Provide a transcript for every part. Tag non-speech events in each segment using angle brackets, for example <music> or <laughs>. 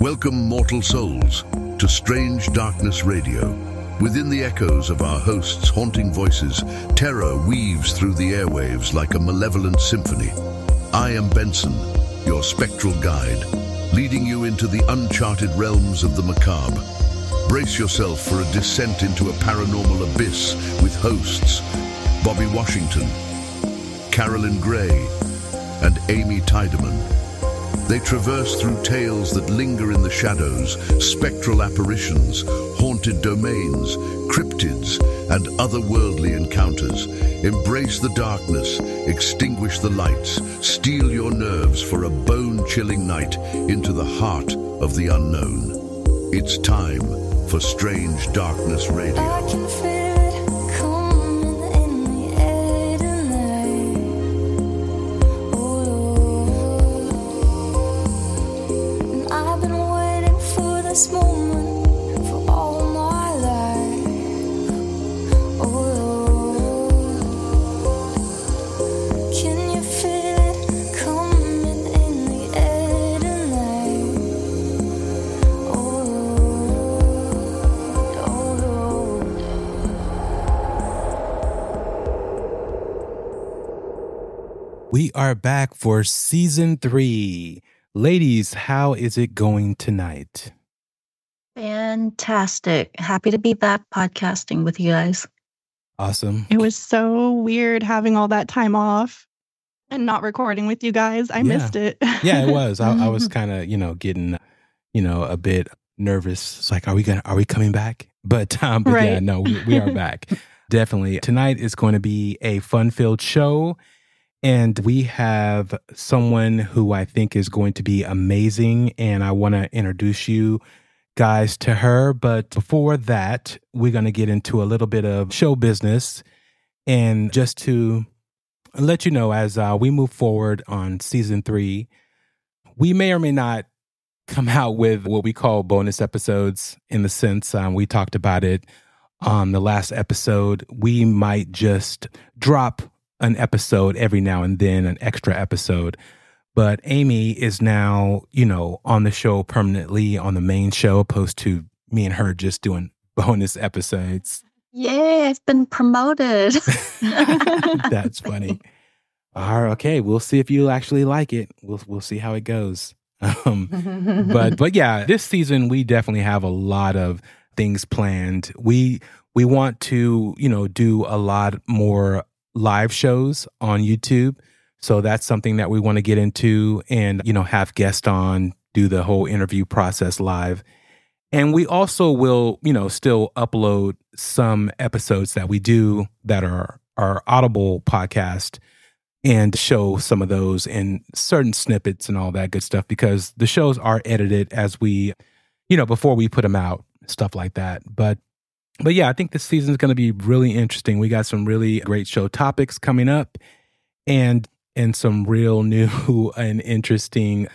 Welcome, mortal souls, to Strange Darkness Radio. Within the echoes of our host's haunting voices, terror weaves through the airwaves like a malevolent symphony. I am Benson, your spectral guide, leading you into the uncharted realms of the macabre. Brace yourself for a descent into a paranormal abyss with hosts Bobby Washington, Carolyn Grey, and Amy Tydeman. They traverse through tales that linger in the shadows, spectral apparitions, haunted domains, cryptids, and otherworldly encounters. Embrace the darkness, extinguish the lights, steel your nerves for a bone-chilling night into the heart of the unknown. It's time for Strange Darkness Radio. Are back for season three. Ladies, how is it going tonight? Fantastic. Happy to be back podcasting with you guys. Awesome. It was so weird having all that time off and not recording with you guys. I Yeah. missed it. Yeah, it was. I, I was <laughs> kind of, you know, getting, you know, a bit nervous. It's like, are we gonna, are we coming back? But, um, but yeah, Right. no, we, we are back. <laughs> Definitely. Tonight is going to be a fun-filled show, and we have someone who I think is going to be amazing, and I want to introduce you guys to her. But before that, we're going to get into a little bit of show business, and just to let you know, as uh, we move forward on season three, we may or may not come <laughs> out with what we call bonus episodes in the sense um, we talked about it on the last episode. We might just drop an episode every now and then, an extra episode. But Amy is now, you know, on the show permanently on the main show, opposed to me and her just doing <laughs> bonus episodes. Yay, I've been promoted. <laughs> <laughs> That's funny. All right, okay, we'll see if you actually like it. We'll we'll see how it goes. Um, but but yeah, this season we definitely have a lot of things planned. We we want to you know do a lot more live shows on YouTube. So that's something that we want to get into and you know have guests on, do the whole interview process live. And we also will, you know, still upload some episodes that we do that are our Audible podcast and show some of those in certain snippets and all that good stuff because the shows are edited as we, you know, before we put them out, stuff like that. But but yeah, I think this season is going to be really interesting. We got some really great show topics coming up and and some real <laughs> new and interesting,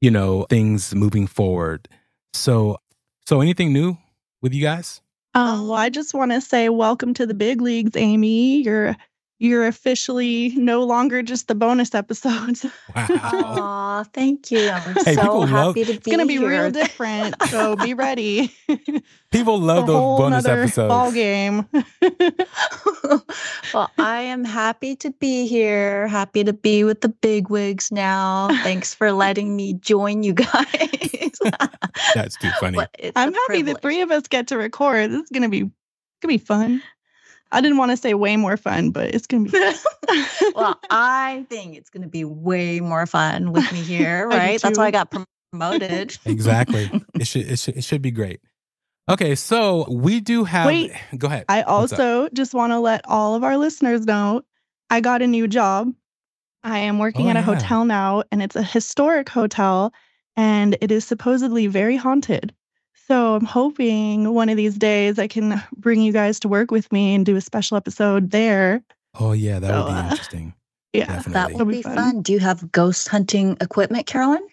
you know, things moving forward. So so anything new with you guys? Um, well, I just want to say welcome to the big leagues, Amy. You're you're officially no longer just the bonus episodes. <laughs> Wow. Aw, thank you. I'm Hey, people so love- happy to be It's gonna be real different. So <laughs> be ready. <laughs> People love A those whole bonus episodes. Ball game. well, I am happy to be here. Happy to be with the big wigs now. Thanks for letting me join you guys. That's too funny. I'm a happy the three of us get to record. This is gonna be gonna be fun. I didn't want to say way more fun, but it's gonna be. <laughs> well, I think it's going to be way more fun with me here, <laughs> right? That's why I got promoted. <laughs> Exactly. it should it should it should be great. Okay, so we do have Wait, go ahead. I also just want to let all of our listeners know I got a new job. I am working Oh, at a yeah. hotel now, and it's a historic hotel, and it is supposedly very haunted. So I'm hoping one of these days I can bring you guys to work with me and do a special episode there. Oh yeah, that would be uh, interesting. <laughs> Yeah. Definitely. That would be be fun. fun. Do you have ghost hunting equipment, Carolyn?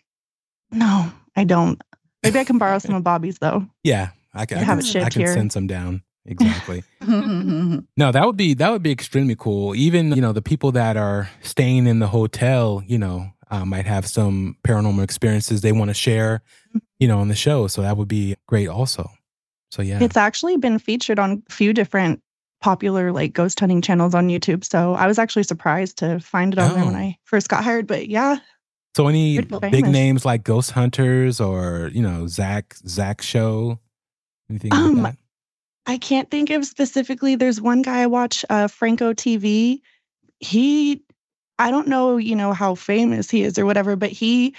No, I don't. Maybe I can borrow some of <laughs> Bobby's though. Yeah, I can. I I have can, it I can here. send some down. Exactly. <laughs> no, that would be that would be extremely cool. Even you know the people that are staying in the hotel. You know, uh, might have some paranormal experiences they want to share, you know, on the show. So that would be great also. So yeah. It's actually been featured on a few different popular like ghost hunting channels on YouTube. So I was actually surprised to find it on there when Oh. I first got hired. But yeah, So any big names like Ghost Hunters or you know Zach Zach Show, anything Um, like? I can't think of specifically. There's one guy I watch, uh, Franco TV. He, I don't know, you know, how famous he is or whatever, but he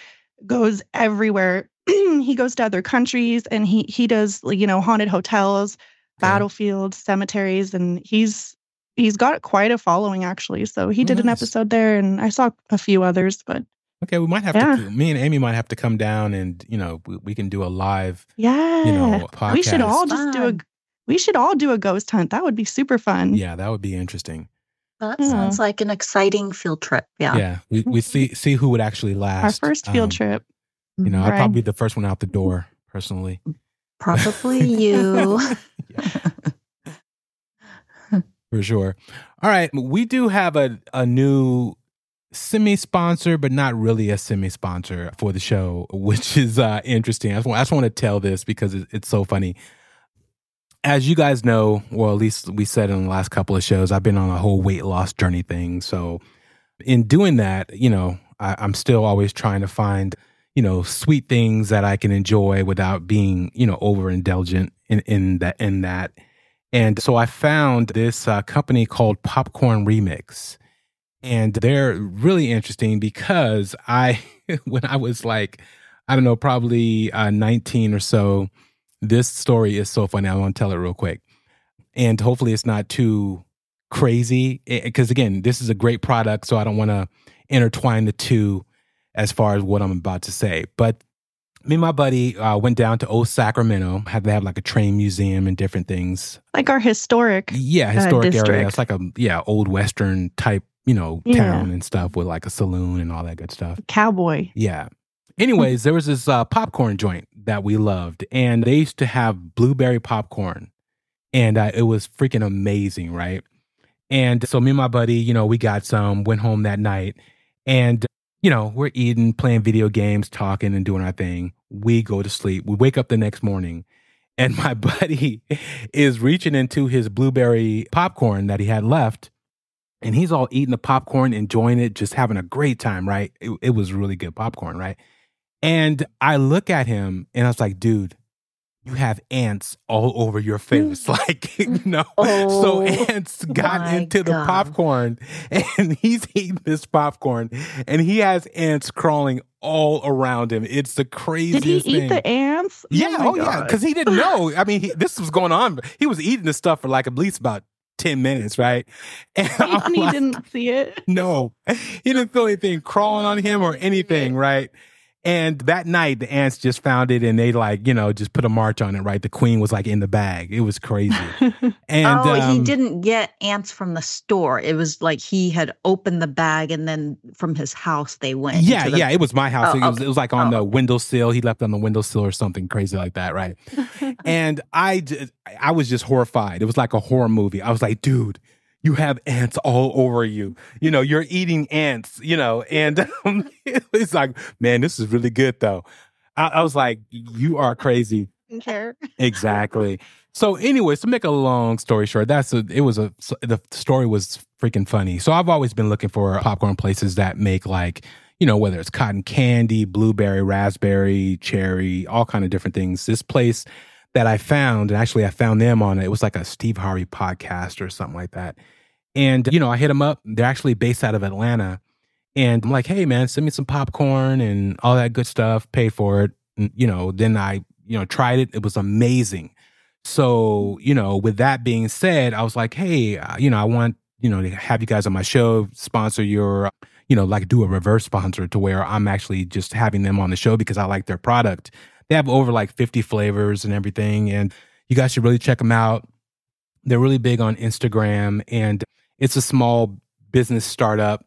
goes everywhere. <clears throat> he goes to other countries and he he does, you know, haunted hotels, Okay. battlefields, cemeteries, and he's he's got quite a following actually. So he Oh, did an episode there, and I saw a few others, but Okay, we might have yeah. to. Me and Amy might have to come down and you know we, we can do a live yeah, you know we should all just do a we should all do a ghost hunt. That would be super fun. Yeah, that would be interesting. That Yeah. sounds like an exciting field trip. Yeah. Yeah, we we see see who would actually last. Our first field Um, trip. You know, I'd probably be the first one out the door personally. Probably <laughs> you. For sure. All right. We do have a, a new semi sponsor, but not really a semi sponsor for the show, which is uh, interesting. I just, want, I just want to tell this because it, it's so funny. As you guys know, or at least we said in the last couple of shows, I've been on a whole weight loss journey thing. So, in doing that, you know, I, I'm still always trying to find, you know, sweet things that I can enjoy without being, you know, overindulgent in, in that in that. And so I found this uh, company called Popcorn Remix. And they're really interesting because I, <laughs> when I was like, I don't know, probably uh, 19 or so, this story is so funny. I want to tell it real quick. And hopefully it's not too crazy. Because again, this is a great product. So I don't want to intertwine the two as far as what I'm about to say. But me and my buddy uh, went down to Old Sacramento. Had they have like a train museum and different things. Like our historic. Yeah, historic area. district. It's like a yeah old western type you know Yeah. town and stuff with like a saloon and all that good stuff. Cowboy. Yeah. Anyways, there was this uh, popcorn joint that we loved, and they used to have blueberry popcorn, and uh, it was freaking amazing, right? And so me and my buddy, you know, we got some, went home that night, and you know, we're eating, playing video games, talking, and doing our thing. We go to sleep. We wake up the next morning, and my <laughs> buddy is reaching into his blueberry popcorn that he had left, and he's all eating the popcorn, enjoying it, just having a great time, right? It, it was really good popcorn, right? And I look at him and I was like, dude, you have ants all over your face. Mm. Like, <laughs> you know, so Oh, ants got into the popcorn <laughs> and he's eating this popcorn and he has ants crawling all around him. It's the craziest Did he eat thing. the ants? Oh yeah, my oh, yeah, because he didn't know. <laughs> I mean, he, this was going on. He was eating this stuff for like at least about ten minutes, right? And and he like, didn't see it. no, he didn't feel anything crawling on him or anything, right? And that night, the ants just found it and they like, you know, just put a march on it, right? The queen was like in the bag. It was crazy. <laughs> And oh, he um, didn't get ants from the store. It was like he had opened the bag and then from his house they went. Yeah, the- yeah, it was my house. Oh, it, was, okay. it was like on Oh. the windowsill. He left on the windowsill or something crazy like that, right? <laughs> and I, I was just horrified. It was like a horror movie. I was like, dude, you have ants all over you. You know, you're eating ants. You know, and <laughs> um, it's like, man, this is really good though. I, I was like, you are crazy. Care. <laughs> Exactly. So, anyways, to make a long story short, that's a, it was a the story was freaking funny. So, I've always been looking for popcorn places that make like you know whether it's cotton candy, blueberry, raspberry, cherry, all kind of different things. This place that I found, and actually I found them on it was like a Steve Harvey podcast or something like that. And you know, I hit them up. They're actually based out of Atlanta. And I'm like, hey man, send me some popcorn and all that good stuff. Pay for it. And, you know, then I, you know, tried it. It was amazing. So, you know, with that being said, I was like, hey, uh, you know, I want, you know, to have you guys on my show, sponsor your, you know, like do a reverse sponsor to where I'm actually just having them on the show because I like their product. They have over like 50 flavors and everything. And you guys should really check them out. They're really big on Instagram and it's a small business startup,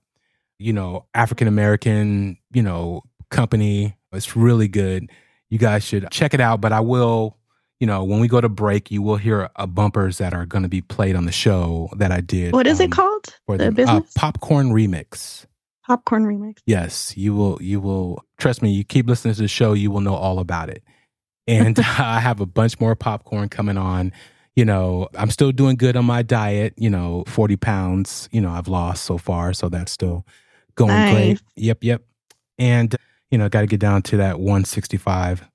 you know, African American, you know, company. It's really good. You guys should check it out. But I will, you know, when we go to break, you will hear a bumpers that are going to be played on the show that I did. What is um, it called? For The them. business? Uh, Popcorn Remix. Popcorn remix. Yes, you will. You will trust me. You keep listening to the show, you will know all about it. And <laughs> <laughs> I have a bunch more popcorn coming on. You know, I'm still doing good on my diet. You know, 40 pounds. You know, I've lost so far, so that's still going Nice. great. Yep, yep. And you know, got to get down to that 165.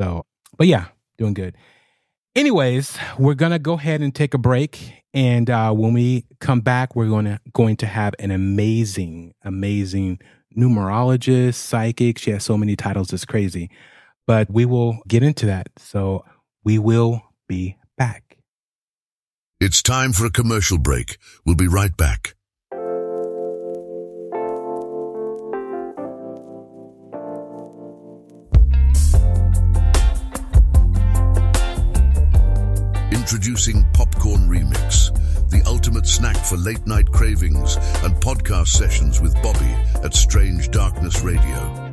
So, but yeah, doing good. Anyways, we're gonna go ahead and take a break, and uh, when we come back, we're gonna going to have an amazing, amazing numerologist, psychic. She has so many titles, it's crazy. But we will get into that. So we will be back. It's time for a commercial break. We'll be right back. Introducing Popcorn Remix, the ultimate snack for late night cravings and podcast sessions with Bobby at Strange Darkness Radio.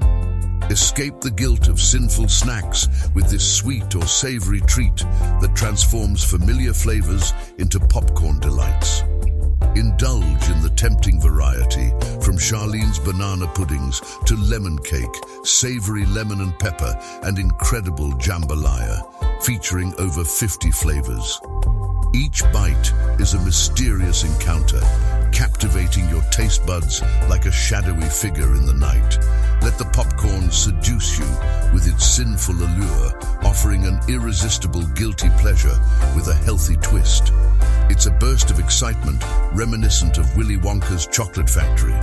Escape the guilt of sinful snacks with this sweet or savory treat that transforms familiar flavors into popcorn delights. Indulge in the tempting variety from Charlene's banana puddings to lemon cake, savory lemon and pepper, and incredible jambalaya, featuring over 50 flavors. Each bite is a mysterious encounter, captivating your taste buds like a shadowy figure in the night. Let the popcorn seduce you with its sinful allure, offering an irresistible guilty pleasure with a healthy twist. It's a burst of excitement reminiscent of Willy Wonka's Chocolate Factory.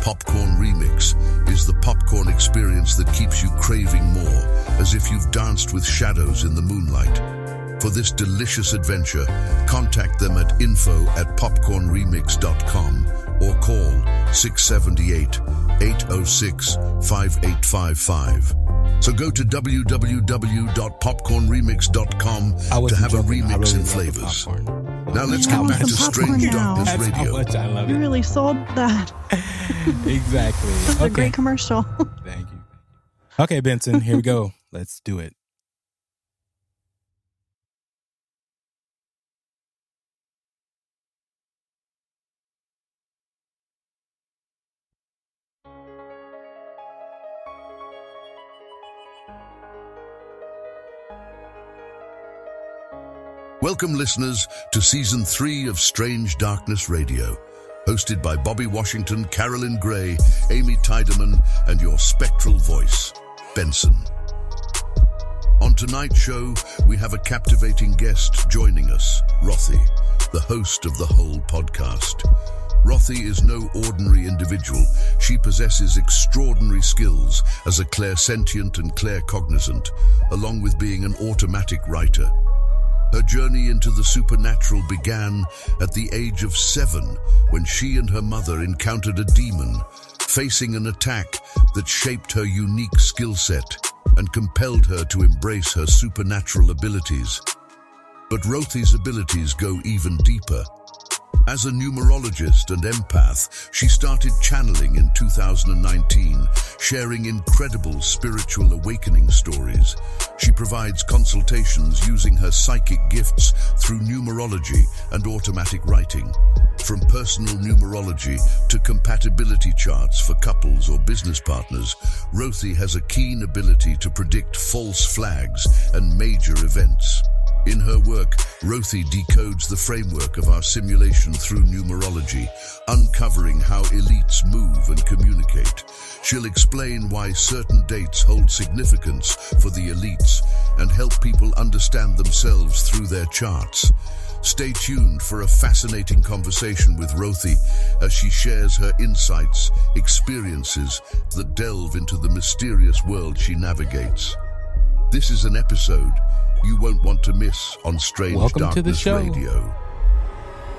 Popcorn Remix is the popcorn experience that keeps you craving more, as if you've danced with shadows in the moonlight. For this delicious adventure, contact them at info at popcornremix.com or call 678 806 5855. So go to www.popcornremix.com to have a remix really in flavors. Now let's Yeah, get back to some popcorn Strange now. Darkness That's how Radio. much I love You it. really sold that. <laughs> Exactly. That's a Okay. great commercial. Thank you. Okay, Benson, here we go. Let's do it. Welcome, listeners, to season three of Strange Darkness Radio, hosted by Bobby Washington, Carolyn Grey, Amy Tydeman, and your spectral voice, Benson. On tonight's show, we have a captivating guest joining us, Rothy, the host of the Hole podcast. Rothy is no ordinary individual. She possesses extraordinary skills as a clairsentient and claircognizant, along with being an automatic writer. Her journey into the supernatural began at the age of seven when she and her mother encountered a demon, facing an attack that shaped her unique skill set and compelled her to embrace her supernatural abilities. But Rothy's abilities go even deeper. As a numerologist and empath, she started channeling in 2019, sharing incredible spiritual awakening stories. She provides consultations using her psychic gifts through numerology and automatic writing. From personal numerology to compatibility charts for couples or business partners, Rothy has a keen ability to predict false flags and major events. In her work, Rothy decodes the framework of our simulation through numerology, uncovering how elites move and communicate. She'll explain why certain dates hold significance for the elites and help people understand themselves through their charts. Stay tuned for a fascinating conversation with Rothy as she shares her insights, experiences that delve into the mysterious world she navigates. This is an episode you won't want to miss on Strange Welcome Darkness to the show. Radio.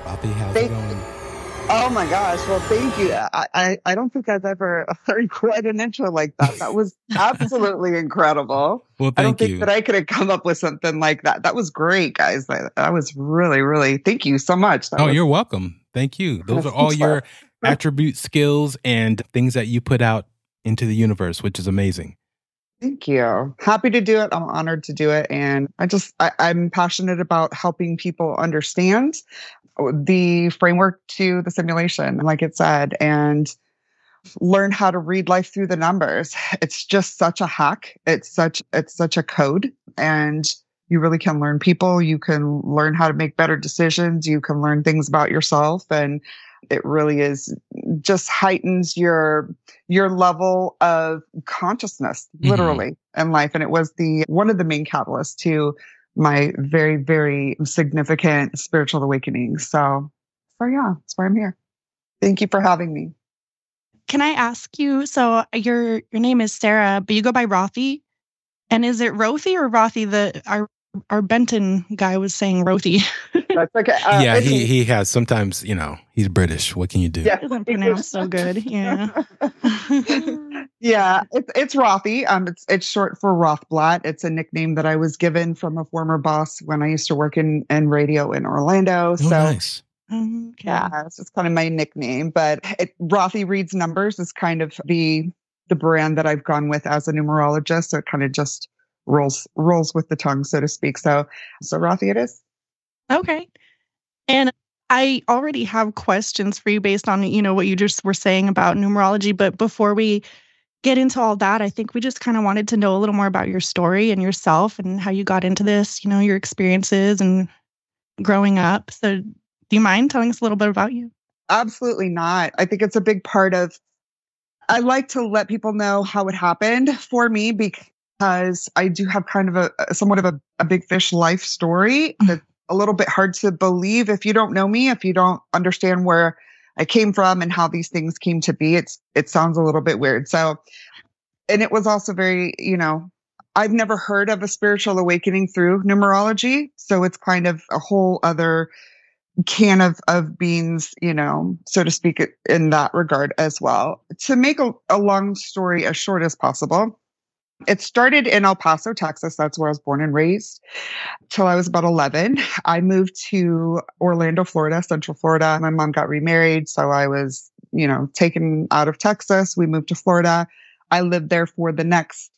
Rothy, how's Thank- it going? Oh my gosh. Well, thank you. I, I, I don't think I've ever <laughs> heard quite an intro like that. That was <laughs> absolutely incredible. Well, I don't think you. that I could have come up with something like that. That was great, guys. That, that was really, really, thank you so much. That oh, was- you're welcome. Thank you. <laughs> Those are all your attribute skills and things that you put out into the universe, which is amazing. Thank you. Happy to do it. I'm honored to do it. And I just, I, I'm passionate about helping people understand the framework to the simulation, like it said. And learn how to read life through the numbers. It's just such a hack. It's such it's such a code and you really can learn people. You can learn how to make better decisions. You can learn things about yourself and it really is just heightens your your level of consciousness Mhm. literally in life and it was the one of the main catalysts to my very very significant spiritual awakening so so yeah that's why i'm here thank you for having me Can I ask you? So your your name is Sarah, but you go by Rothy, and is it Rothy or Rothy? The our our Benson guy was saying Rothy. <laughs> that's okay uh, yeah, he he has sometimes, you know, he's British. What can you do? yeah Doesn't pronounce so good. Yeah. <laughs> yeah, it's it's Rothy. Um, it's it's short for Rothblatt. It's a nickname that I was given from a former boss when I used to work in in radio in Orlando. Oh, so nice. Okay. yeah, it's just kind of my nickname. But it, Rothy reads numbers is kind of the the brand that I've gone with as a numerologist. So it kind of just rolls rolls with the tongue, so to speak. So so Rothy it is. Okay. And I already have questions for you based on, you know, what you just were saying about numerology. But before we get into all that, I think we just kind of wanted to know a little more about your story and yourself and how you got into this, you know, your experiences and growing up. So do you mind telling us a little bit about you? Absolutely not. I think it's a big part of. I like to let people know how it happened for me because I do have kind of a, a somewhat of a, a big fish life story that's a little bit hard to believe if you don't know me, if you don't understand where I came from and how these things came to be. It's it sounds a little bit weird. So, and it was also very, you know, I've never heard of a spiritual awakening through numerology, so it's kind of a whole other can of of beans, you know, so to speak, in that regard as well. To make a, a long story as short as possible, it started in El Paso, Texas. That's where I was born and raised. Till I was about 11, I moved to Orlando, Florida, Central Florida. My mom got remarried, so I was, you know, taken out of Texas. We moved to Florida. I lived there for the next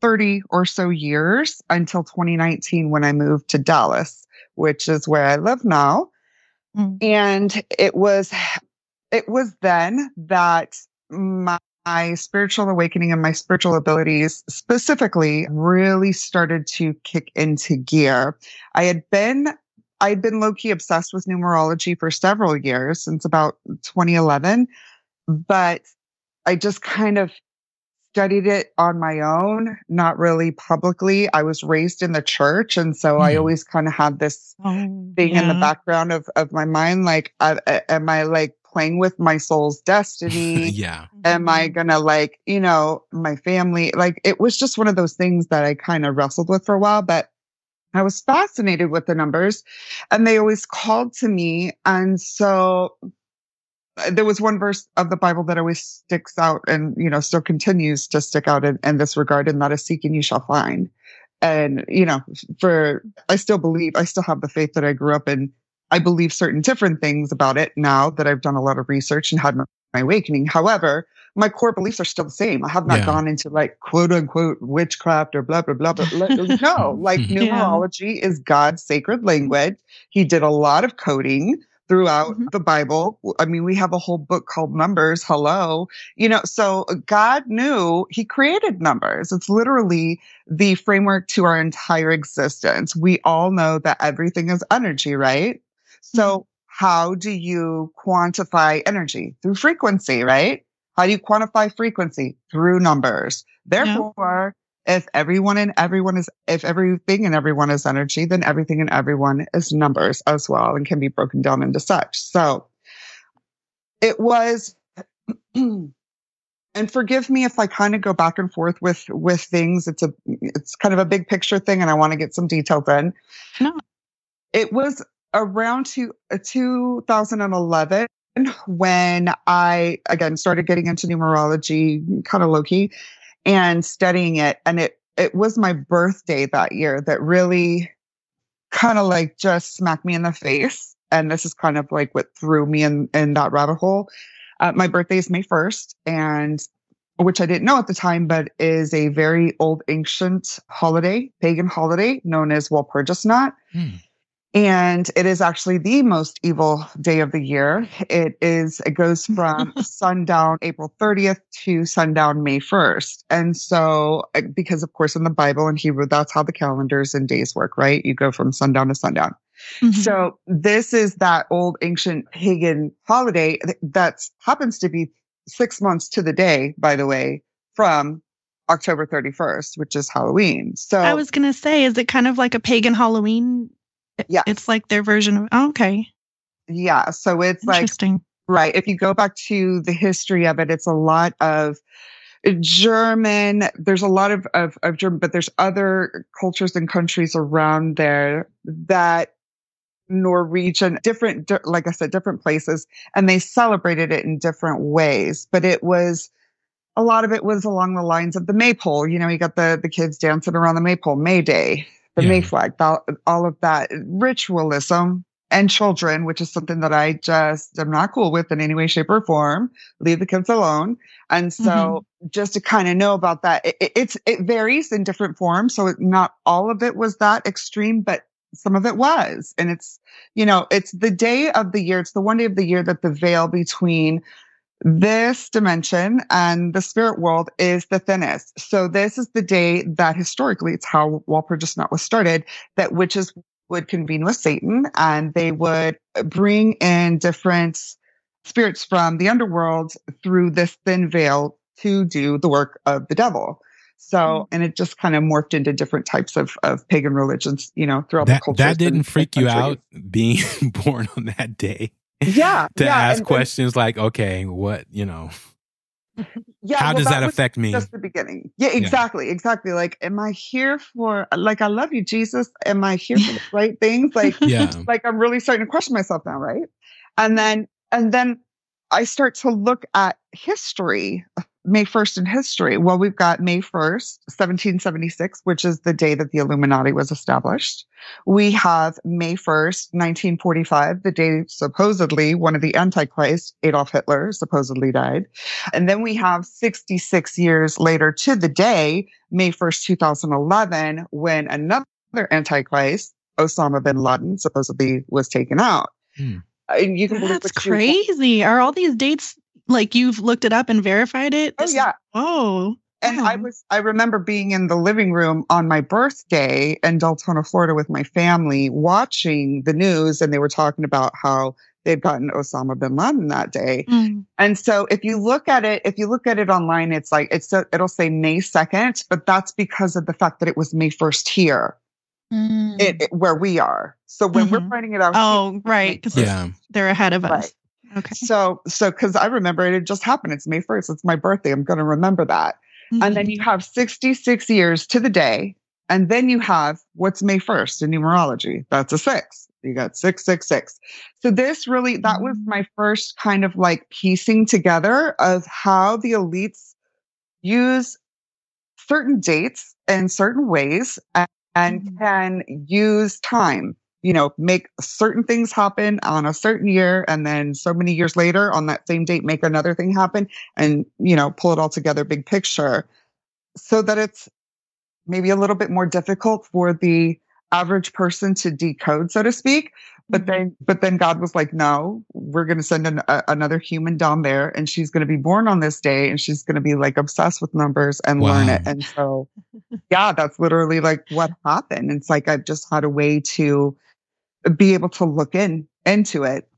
30 or so years until 2019 when I moved to Dallas, which is where I live now. Mm. And it was it was then that my, my spiritual awakening and my spiritual abilities specifically really started to kick into gear. I had been I had been low key obsessed with numerology for several years since about 2011, but I just kind of studied it on my own, not really publicly. I was raised in the church, and so I Hmm. always kind of had this Oh, thing in the background of of my mind like uh, uh, am i like playing with my soul's destiny. <laughs> Yeah. am i gonna like you know my family like it was just one of those things that i kind of wrestled with for a while but i was fascinated with the numbers and they always called to me and so uh, there was one verse of the bible that always sticks out and you know still continues to stick out in, in this regard and that is seek and you shall find. And you know for i still believe i still have the faith that i grew up in i believe certain different things about it now that i've done a lot of research and had my, my awakening however my core beliefs are still the same i have not Yeah. gone into like quote unquote witchcraft or blah blah blah le- <laughs> no like Yeah. numerology is god's sacred language he did a lot of coding throughout Mhm. the bible i mean we have a whole book called numbers hello you know so god knew he created numbers it's literally the framework to our entire existence. We all know that everything is energy, right? So mm-hmm. how do you quantify energy? Through frequency, right? How do you quantify frequency? Through numbers. Therefore, if everyone and everyone is, if everything and everyone is energy, then everything and everyone is numbers as well and can be broken down into such. So it was, <clears throat> and forgive me if I kind of go back and forth with, with things. It's a, it's kind of a big picture thing and I want to get some details in. No. It was around two, uh, 2011 when I, again, started getting into numerology kind of low key and studying it. And it, it was my birthday that year that really kind of like just smacked me in the face. And this is kind of like what threw me in, in that rabbit hole. Uh, my birthday is May 1st, and which I didn't know at the time, but is a very old ancient holiday, pagan holiday known as Walpurgis Night. And it is actually the most evil day of the year. It is, it goes <laughs> from sundown April 30th to sundown May 1st. And so, uh, because of course in the Bible and Hebrew, that's how the calendars and days work, right? You go from sundown to sundown. Mhm. So this is that old ancient pagan holiday that happens to be six months to the day, by the way, from October 31st, which is Halloween. So I was gonna say, is it kind of like a pagan Halloween? Yes. It's like their version of oh, okay. yeah, so it's like Right. If you go back to the history of it, it's a lot of German. There's a lot of, of, of German, but there's other cultures and countries around there that Norwegian, different, like I said, different places, and they celebrated it in different ways. But it was, a lot of it was along the lines of the maypole. You know, you got the, the kids dancing around the maypole, May Day, the Yeah. May flag, all, all of that ritualism and children, which is something that I just am not cool with in any way, shape, or form. Leave the kids alone. And so, mm-hmm. just to kind of know about that, it, it- it's it varies in different forms. So, it, not all of it was that extreme, but some of it was. And it's you know, it's the day of the year. It's the one day of the year that the veil between this dimension and the spirit world is the thinnest. So this is the day that historically it's how Walpurgis Night was started, that witches would convene with Satan and they would bring in different spirits from the underworld through this thin veil to do the work of the devil. So, hmm. and it just kind of morphed into different types of, of pagan religions, you know, throughout That the culture. that didn't freak you out being <laughs> born on that day Yeah. <laughs> to yeah, ask and- and- questions like, okay, what you know, <laughs> yeah, how well, does that, was affect me? Just the beginning. Yeah, exactly. Exactly. Like, am I here for, like, I love you, Jesus. Am I here for the <laughs> right things? Like, Yeah. like I'm really starting to question myself now, right? And then, and then I start to look at history, May 1st in history. Well, we've got May 1st, 1776, which is the day that the Illuminati was established. We have May 1st, 1945, the day supposedly one of the Antichrist, Adolf Hitler, supposedly died. And then we have 66 years later to the day, May 1st, 2011, when another Antichrist, Osama bin Laden, supposedly was taken out. Hmm. And you can believe That's what you crazy. Are all these dates like you've looked it up and verified it? Oh, This is- yeah. Oh. And I was, I remember being in the living room on my birthday in Deltona, Florida with my family watching the news and they were talking about how they'd gotten Osama bin Laden that day. Mm. And so if you look at it, if you look at it online, it's like, it's, it'll say May 2nd, but that's because of the fact that it was May 1st here, Mm. it, it- where we are. So when we're Mhm. finding it out, Oh, right. Because yeah. they're ahead of Right. Okay. So, so, cause I remember it, it just happened. It's May 1st. It's my birthday. I'm going to remember that. And then you have 66 years to the day. And then you have what's May 1st in numerology. That's a six. You got 666. So this really, that was my first kind of like piecing together of how the elites use certain dates in certain ways and, and Mhm. can use time you know, make certain things happen on a certain year. And then so many years later on that same date, make another thing happen and, you know, pull it all together, big picture so that it's maybe a little bit more difficult for the average person to decode, so to speak. But mm-hmm. then, but then God was like, no, we're going to send an, a, another human down there and she's going to be born on this day and she's going to be like obsessed with numbers and learn it. And so, <laughs> yeah, that's literally like what happened. It's like I've just had a way to be able to look in into it.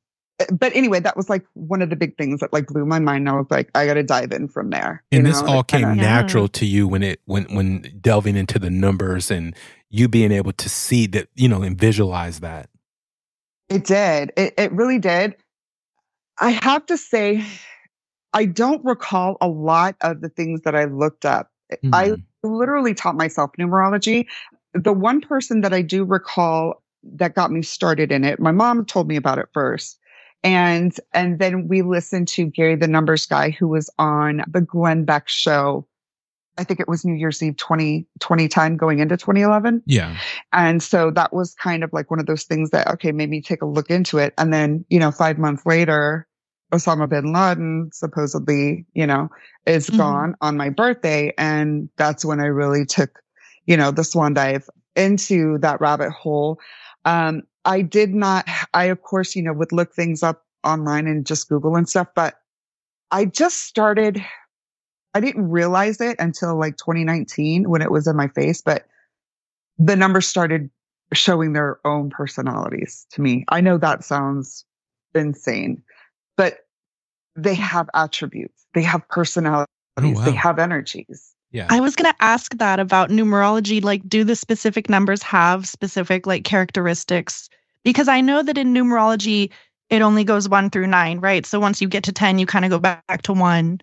But anyway, that was like one of the big things that like blew my mind. I was like, I got to dive in from there. you And this all it kinda- came Yeah. natural to you when it when when delving into the numbers and you being able to see that, you know, and visualize that. It did. It, it really did. I have to say, I don't recall a lot of the things that I looked up. I Mhm. literally taught myself numerology. The one person that I do recall that got me started in it, my mom told me about it first. And and then we listened to Gary the Numbers guy who was on the Glenn Beck show. I think it was New Year's Eve 20, 2010 going into 2011. Yeah. And so that was kind of like one of those things that, okay, made me take a look into it. And then, you know, five months later, Osama bin Laden supposedly, you know, is Mhm. gone on my birthday. And that's when I really took, you know, the swan dive into that rabbit hole. Um, I did not, I of course, you know, would look things up online and just Google and stuff, but I just started, I didn't realize it until like 2019 when it was in my face, but the numbers started showing their own personalities to me. I know that sounds insane, but they have attributes, they have personalities, Oh, wow. they have energies. Yeah. I was going to ask that about numerology. Like, do the specific numbers have specific like characteristics? Because I know that in numerology, it only goes one through nine, right? So once you get to 10, you kind of go back to one.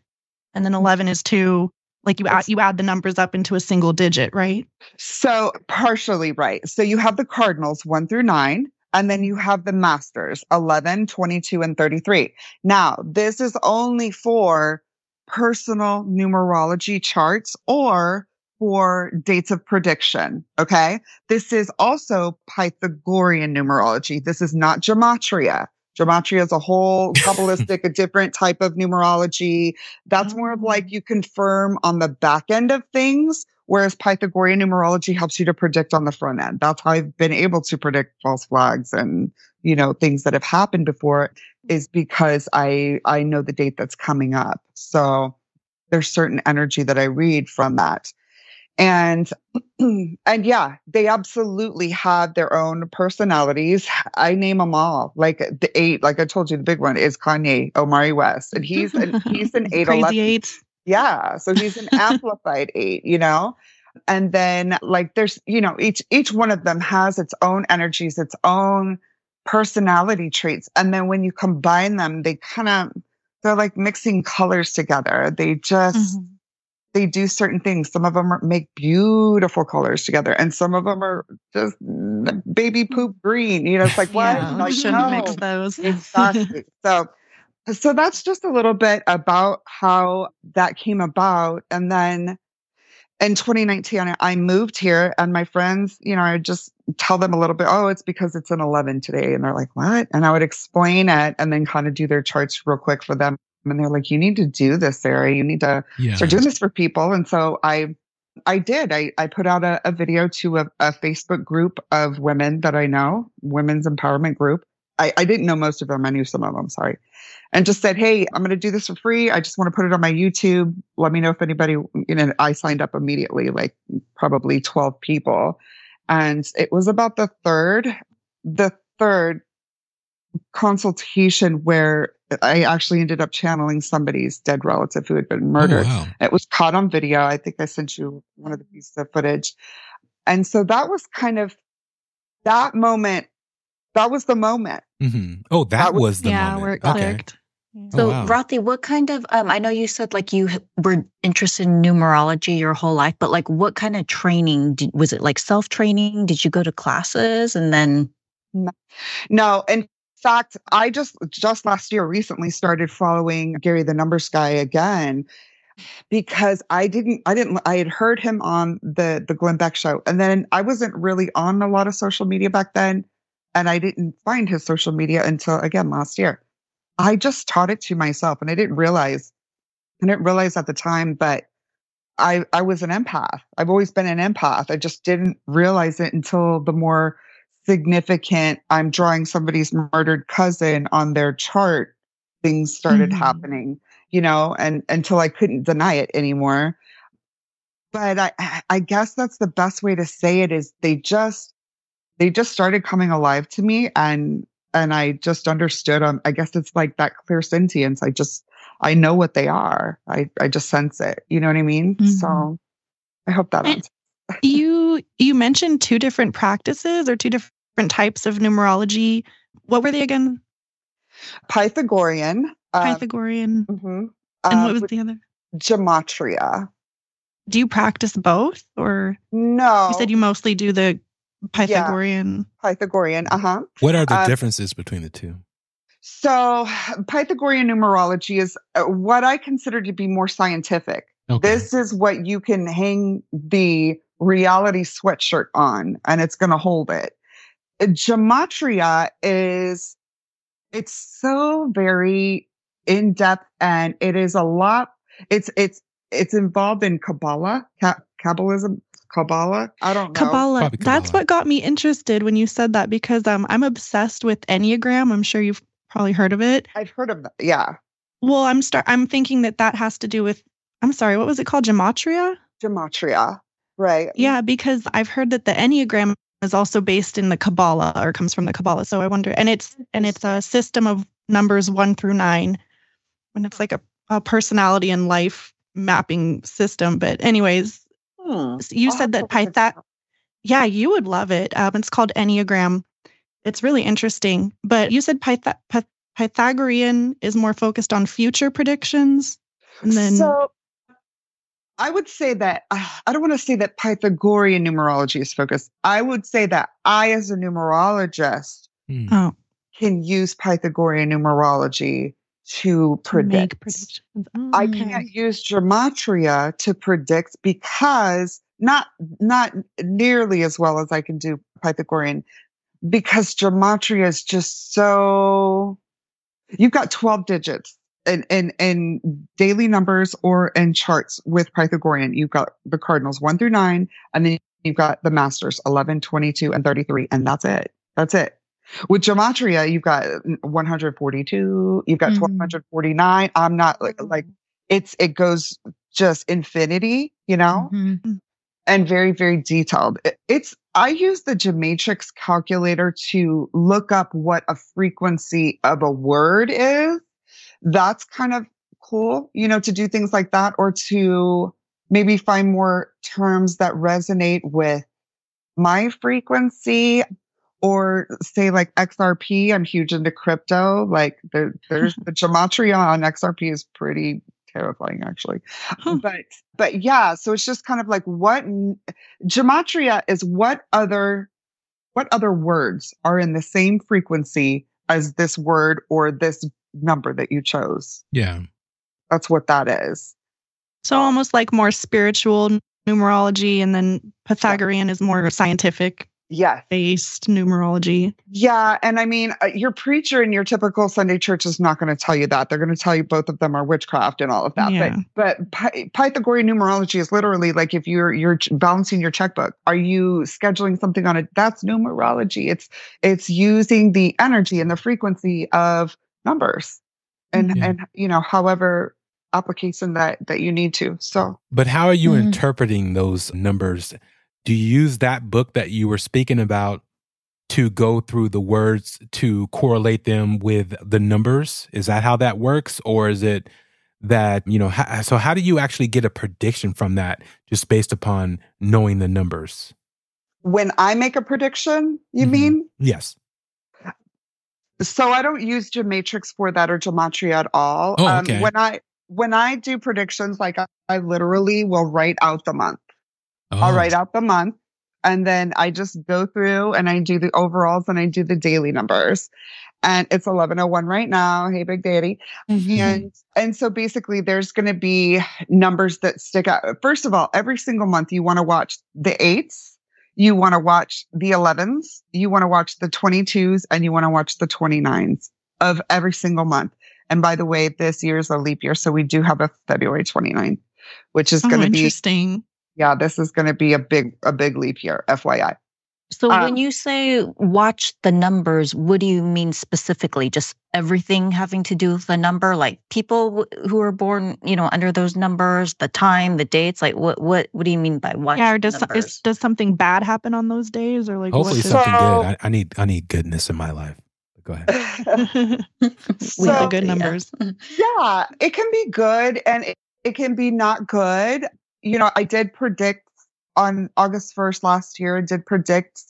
And then 11 is two. Like you add, you add the numbers up into a single digit, right? So partially right. So you have the cardinals one through nine, and then you have the masters 11, 22, and 33. Now, this is only for personal numerology charts or for dates of prediction. Okay. This is also Pythagorean numerology. This is not gematria. Gematria is a whole <laughs> Kabbalistic, a different type of numerology. That's more of like ah. you confirm on the back end of things, whereas Pythagorean numerology helps you to predict on the front end. That's how I've been able to predict false flags and, you know, things that have happened before is because I, I know the date that's coming up. So there's certain energy that I read from that. And, <clears throat> and yeah, they absolutely have their own personalities. I name them all. Like the eight, like I told you, the big one is Kanye Omari West, and he's an, he's an <laughs> eight Crazy eight. Yeah. So he's an <laughs> amplified eight, you know? And then like there's, you know, each each one of them has its own energies, its own personality traits. And then when you combine them, they kind of they're like mixing colors together. They just Mhm. they do certain things. Some of them are, make beautiful colors together, and some of them are just baby poop green. You know, it's like <laughs> what? Yeah, Like, shouldn't mix those. exactly. so, so that's just a little bit about how that came about. And then in 2019, I- moved here, and my friends, you know, I would just tell them a little bit. Oh, it's because it's an 11 today, and they're like, "What?" And I would explain it, and then kind of do their charts real quick for them. And they're like, "You need to do this, Sarah. You need to yeah. start doing this for people." And so I. I did. I, I put out a, a video to a, a Facebook group of women that I know, women's empowerment group. I, I didn't know most of them. I knew some of them, sorry. And just said, Hey, I'm going to do this for free. I just want to put it on my YouTube. Let me know if anybody, you know, I signed up immediately, like probably 12 people. And it was about the third, the third consultation where I actually ended up channeling somebody's dead relative who had been oh, murdered. Oh, wow. It was caught on video. I think I sent you one of the pieces of footage. And so that was kind of that moment. That was the moment. hmm Oh, that, That was- was the yeah, moment. where it okay. clicked. Oh, So, wow. Rothy, what kind of, um, I know you said like you were interested in numerology your whole life, but like what kind of training did, was it like self training? Did you go to classes and then? No, in fact, I just just last year recently started following Gary the Numbers guy again because I didn't I didn't I had heard him on the the Glenn Beck show and then I wasn't really on a lot of social media back then and I didn't find his social media until again last year. I just taught it to myself and I didn't realize I didn't realize at the time but I I was an empath. I've always been an empath. I just didn't realize it until the more significant I'm drawing somebody's murdered cousin on their chart things started Mhm. happening, you know, and until I couldn't deny it anymore. But I I guess that's the best way to say it is they just they just started coming alive to me and and I just understood um I guess it's like that clairsentience. I just I know what they are. I I just sense it. You know what I mean? Mhm. So I hope that And- answers. <laughs> you you mentioned two different practices or two different types of numerology. What were they again? Pythagorean. um, Pythagorean. mhm, and uh, what was the other? gematria. Do you practice both, or No, you said you mostly do the Pythagorean? Pythagorean. Uh huh. What are the Uh, differences between the two? So Pythagorean numerology is uh, what I consider to be more scientific. Okay. This is what you can hang the reality sweatshirt on, and it's going to hold it. Uh, Gematria is it's so very in depth, and it is a lot. It's it's it's involved in Kabbalah, Kabbalism, Kabbalah. I don't know. Kabbalah. Probably That's Kabbalah. what got me interested when you said that because um, I'm obsessed with Enneagram. I'm sure you've probably heard of it. I've heard of that. Yeah. Well, I'm start. I'm thinking that that has to do with. I'm sorry. What was it called? Gematria. Gematria. Right. Yeah, because I've heard that the Enneagram is also based in the Kabbalah or comes from the Kabbalah. So I wonder, and it's and it's a system of numbers one through nine, and it's like a, a personality and life mapping system. But anyways, Hmm. you I'll said have that to look into Pythag. Yeah, you would love it. Um, it's called Enneagram. It's really interesting. But you said Pyth- Pyth- Pythagorean is more focused on future predictions, and then so I would say that uh, I don't want to say that Pythagorean numerology is focused. I would say that I, as a numerologist, Hmm. oh, can use Pythagorean numerology to predict. predictions. I Oh. can't use gematria to predict because not not nearly as well as I can do Pythagorean because gematria is just so you've got 12 digits in, in, in daily numbers or in charts with Pythagorean. You've got the cardinals one through nine, and then you've got the masters 11, 22, and 33. And that's it. That's it. With gematria, you've got 142, you've got Mhm. 1249. I'm not like, like it's, it goes just infinity, you know? Mhm. and very very detailed It- it's i use the gematrix calculator to look up what a frequency of a word is that's kind of cool you know to do things like that or to maybe find more terms that resonate with my frequency or say like xrp i'm huge into crypto. Like there, there's <laughs> the gematria on xrp is pretty terrifying actually. Huh. but but yeah so it's just kind of like what gematria is what other what other words are in the same frequency as this word or this number that you chose? Yeah. that's what that is. So almost like more spiritual numerology, and then Pythagorean is more scientific yes based numerology. yeah and i mean uh, your preacher in your typical sunday church is not going to tell you that they're going to tell you both of them are witchcraft and all of that Yeah. but but Py- pythagorean numerology is literally like if you're you're balancing your checkbook are you scheduling something on it that's numerology it's it's using the energy and the frequency of numbers and. Yeah. and you know however application that that you need to so But how are you Mhm. interpreting those numbers? Do you use that book that you were speaking about to go through the words to correlate them with the numbers? Is that how that works? Or is it that, you know, so how do you actually get a prediction from that just based upon knowing the numbers? when i make a prediction you Mhm. mean Yes. So I don't use Gematrix for that or Gematria at all. Oh, Um, okay. when I when I do predictions, like I, I literally will write out the month. I'll Oh, write out the month, and then I just go through and I do the overalls and I do the daily numbers. And it's eleven oh one right now. Hey, Big Daddy. Mm-hmm. And and so basically, there's going to be numbers that stick out. First of all, every single month you want to watch the eights, you want to watch the 11s, you want to watch the 22s, and you want to watch the 29s of every single month. And by the way, this year is a leap year, so we do have a February 29th, which is Oh, going to be interesting. Yeah, this is going to be a big a big leap here, FYI. So Um, when you say watch the numbers, what do you mean specifically? Just everything having to do with the number, like people who are born, you know, under those numbers, the time, the dates. Like what what what do you mean by watch? Yeah, or the does numbers? is, does something bad happen on those days, or like hopefully what's So- something good. I, I need I need goodness in my life. Go ahead. <laughs> we So- the good <laughs> Yeah. numbers. yeah, it can be good and it, it can be not good. You know, I did predict on August 1st last year, I did predict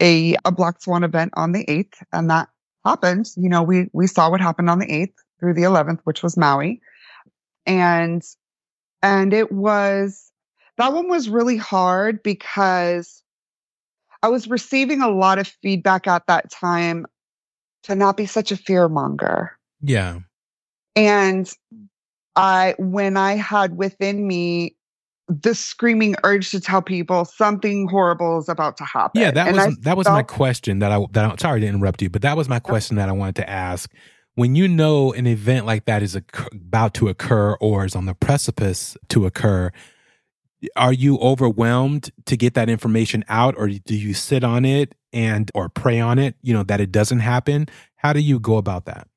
a, a Black Swan event on the 8th, and that happened. You know, we we saw what happened on the 8th through the 11th, which was Maui. And and it was that one was really hard because I was receiving a lot of feedback at that time to not be such a fear monger. Yeah. And I, when I had within me this screaming urge to tell people something horrible is about to happen. Yeah, that and was I that was my question that I that I'm sorry to interrupt you, but that was my question that I wanted to ask when you know an event like that is occur- about to occur or is on the precipice to occur, are you overwhelmed to get that information out or do you sit on it and or pray on it, you know, that it doesn't happen? How do you go about that?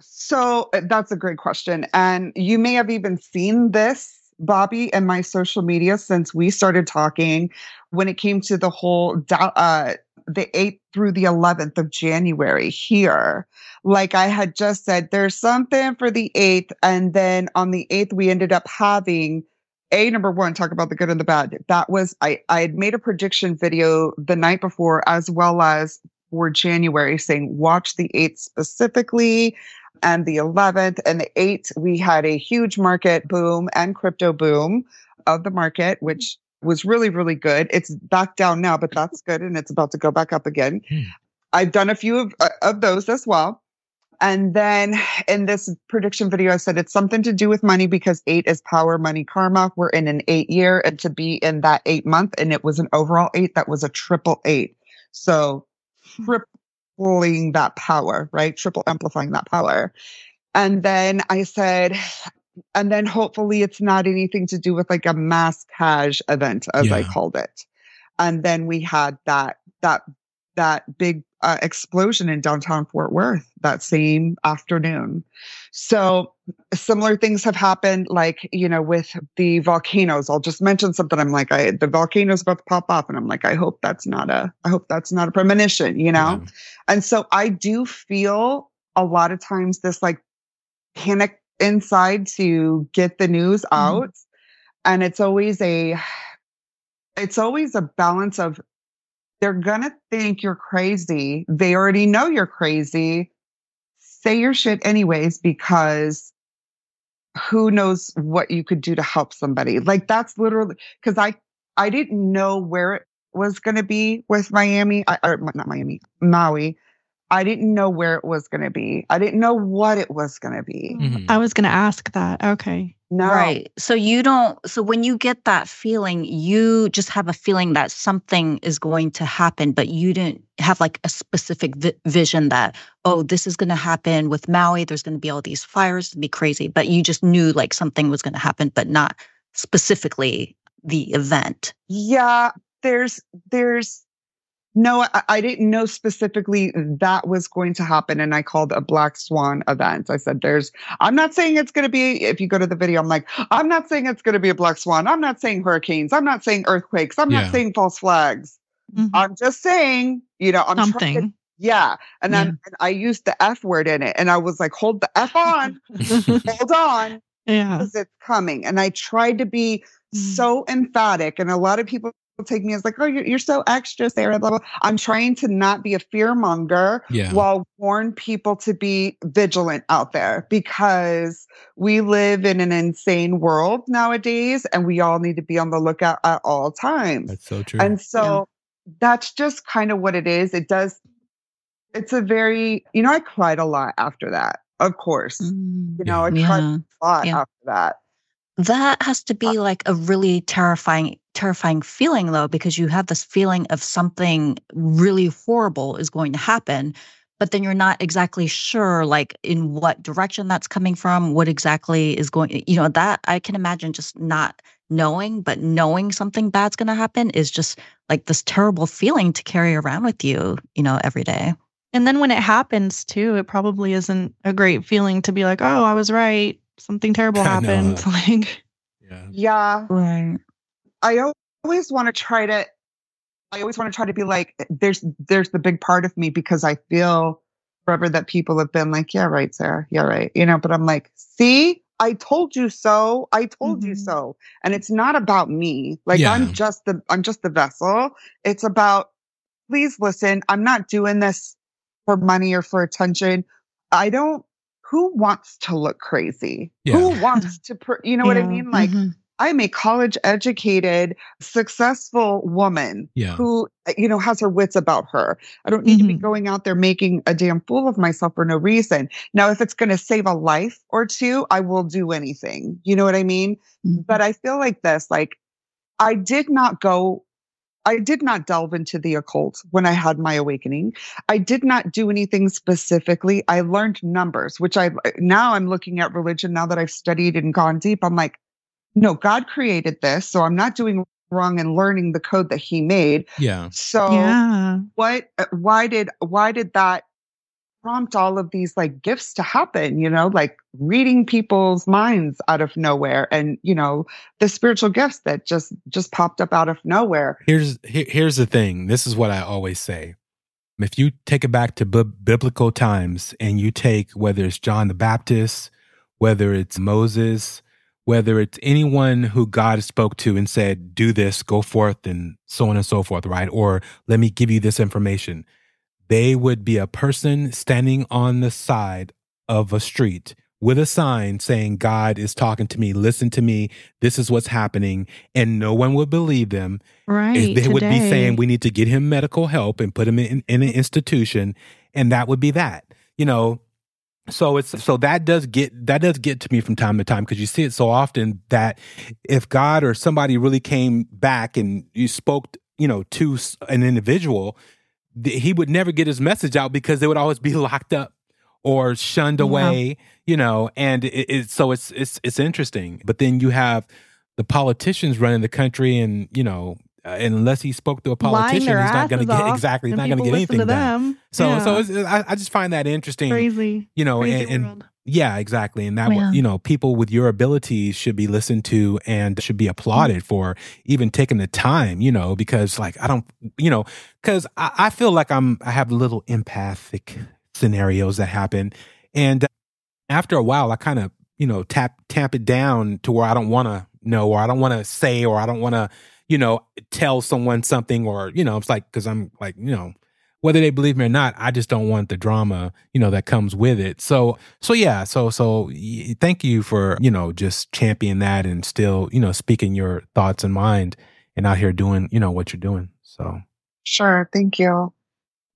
So uh, that's a great question. And you may have even seen this, Bobby, and my social media since we started talking when it came to the whole uh, the 8th through the 11th of January here. Like I had just said, there's something for the 8th. And then on the 8th, we ended up having a number one, talk about the good and the bad. That was I I had made a prediction video the night before as well as for January saying watch the 8th specifically and the 11th and the 8th we had a huge market boom and crypto boom of the market which was really really good. It's back down now but that's good and it's about to go back up again. Hmm. i've done a few of, uh, of those as well. And then in this prediction video i said it's something to do with money because eight is power money karma. We're in an eight year and to be in that eight month and it was an overall eight that was a triple eight. So tripling that power right? Triple amplifying that power. And then i said and then hopefully it's not anything to do with like a mass cash event as yeah. i called it. And then we had that that that big uh, explosion in downtown fort worth that same afternoon. So similar things have happened like you know with the volcanoes i'll just mention something i'm like i the volcanoes about to pop off and i'm like i hope that's not a i hope that's not a premonition you know and so i do feel a lot of times this like panic inside to get the news mm-hmm. out. Mm. And it's always a it's always a balance of they're gonna think you're crazy. They already know you're crazy. Say your shit anyways, because who knows what you could do to help somebody. Like that's literally because I I didn't know where it was gonna be with Miami, I, or not Miami, Maui. I didn't know where it was going to be. I didn't know what it was going to be. Mm-hmm. I was going to ask that. Okay. No. Right. So you don't, so when you get that feeling, you just have a feeling that something is going to happen, but you didn't have like a specific vi- vision that, oh, this is going to happen with Maui. There's going to be all these fires to be crazy. But you just knew like something was going to happen, but not specifically the event. Yeah. There's, there's, no, I, I, didn't know specifically that was going to happen. And I called a black swan event. I said, there's, I'm not saying it's going to be, if you go to the video, I'm like, I'm not saying it's going to be a black swan. I'm not saying hurricanes. I'm not saying earthquakes. I'm yeah. not saying false flags. Mm-hmm. I'm just saying, you know, I'm something. Trying to, yeah. And yeah. then I used the F word in it. And I was like, hold the F on, <laughs> hold on. Yeah. Because it's coming. And I tried to be mm. so emphatic. And a lot of people take me as like, oh, you're, you're so extra, Sarah. Blah, blah. I'm trying to not be a fear monger yeah. while warn people to be vigilant out there because we live in an insane world nowadays and we all need to be on the lookout at all times. That's so true. And so yeah. that's just kind of what it is. It does, it's a very, you know, I cried a lot after that, of course. Mm, you know, I cried a lot after that. That has to be uh like a really terrifying terrifying feeling though because you have this feeling of something really horrible is going to happen but then you're not exactly sure like in what direction that's coming from what exactly is going you know that i can imagine just not knowing but knowing something bad's going to happen is just like this terrible feeling to carry around with you you know every day. And then when it happens too it probably isn't a great feeling to be like oh i was right something terrible <laughs> happened <laughs> like yeah yeah right I always want to try to I always want to try to be like there's there's the big part of me because I feel forever that people have been like, yeah, right, Sarah, yeah, right. You know, but I'm like, see, I told you so. I told mm-hmm. you so. And it's not about me. Like yeah. I'm just the I'm just the vessel. It's about please listen, I'm not doing this for money or for attention. I don't who wants to look crazy? Yeah. Who wants to, you know yeah. what I mean? Like, mm-hmm. I'm a college educated, successful woman yeah. who, you know, has her wits about her. I don't need mm-hmm. to be mm-hmm. going out there making a damn fool of myself for no reason. Now, if it's going to save a life or two, I will do anything. You know what I mean? Mm-hmm. But I feel like this, like, I did not go I did not delve into the occult when I had my awakening. I did not do anything specifically. I learned numbers, which I now I'm looking at religion now that I've studied and gone deep. I'm like, no, God created this, so I'm not doing wrong and learning the code that he made. Yeah. So Yeah. what why did why did that prompt all of these like gifts to happen, you know, like reading people's minds out of nowhere and, you know, the spiritual gifts that just just popped up out of nowhere. Here's here, here's the thing. This is what I always say. If you take it back to b- biblical times and you take whether it's John the Baptist, whether it's Moses, whether it's anyone who God spoke to and said, "Do this, go forth," and so on and so forth, right? Or let me give you this information. They would be a person standing on the side of a street with a sign saying, God is talking to me, listen to me, this is what's happening. And no one would believe them. Right. they would be saying, we need to get him medical help and put him in, in an institution. And that would be that, you know. So it's so that does get that does get to me from time to time because you see it so often that if God or somebody really came back and you spoke, you know, to an individual, th- he would never get his message out because they would always be <laughs> locked up or shunned Yeah. away, you know. And it, it, so it's it's it's interesting. But then you have the politicians running the country, and you know, uh, unless he spoke to a politician, he's not going to get exactly. He's not going to get anything done. them. So Yeah. so I, I just find that interesting. crazy. You know, crazy and, and. Yeah, exactly. And that, Yeah. you know, people with your abilities should be listened to and should be mm-hmm. applauded for even taking the time, you know, because like, I don't, you know, because I, I feel like I'm, I have little empathic scenarios that happen. And after a while, I kind of, you know, tap, tap it down to where I don't want to know, or I don't want to say, or I don't want to, you know, tell someone something, or, you know, it's like, cause I'm like, you know, whether they believe me or not, I just don't want the drama, you know, that comes with it. So, so yeah, so, so thank you for, you know, just championing that and still, you know, speaking your thoughts and mind and out here doing, you know, what you're doing. So, Sure, thank you.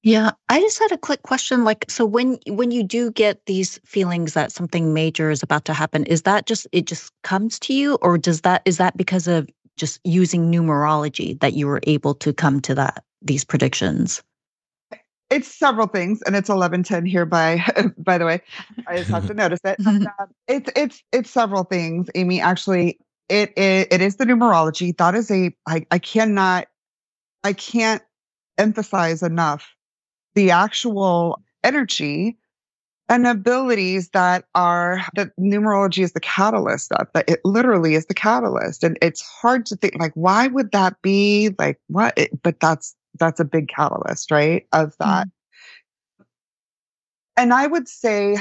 Yeah, I just had a quick question. Like, so when when you do get these feelings that something major is about to happen, is that just it just comes to you, or does that is that because of just using numerology that you were able to come to that these predictions? It's several things, and it's eleven ten here. By <laughs> by the way, I just have to notice it. <laughs> Um, it's it's it's several things, Amy. Actually, it it, it is the numerology. That is a I I cannot I can't emphasize enough the actual energy and abilities that are that numerology is the catalyst of that it literally is the catalyst and it's hard to think like why would that be like what it, but that's that's a big catalyst right of that mm-hmm. and i would say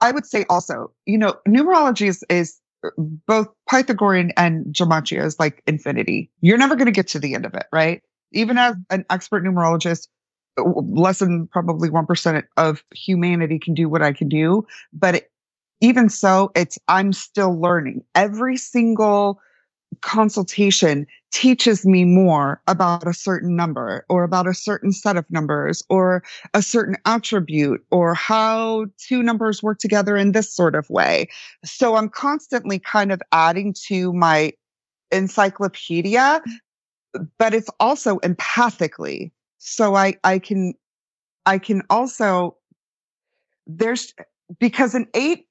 i would say also you know numerology is is uh, both pythagorean and gematria is like infinity you're never going to get to the end of it right even as an expert numerologist uh, less than probably 1% of humanity can do what I can do. But it, even so, it's, I'm still learning. Every single consultation teaches me more about a certain number or about a certain set of numbers or a certain attribute or how two numbers work together in this sort of way. So I'm constantly kind of adding to my encyclopedia, but it's also empathically so i i can i can also there's because an eight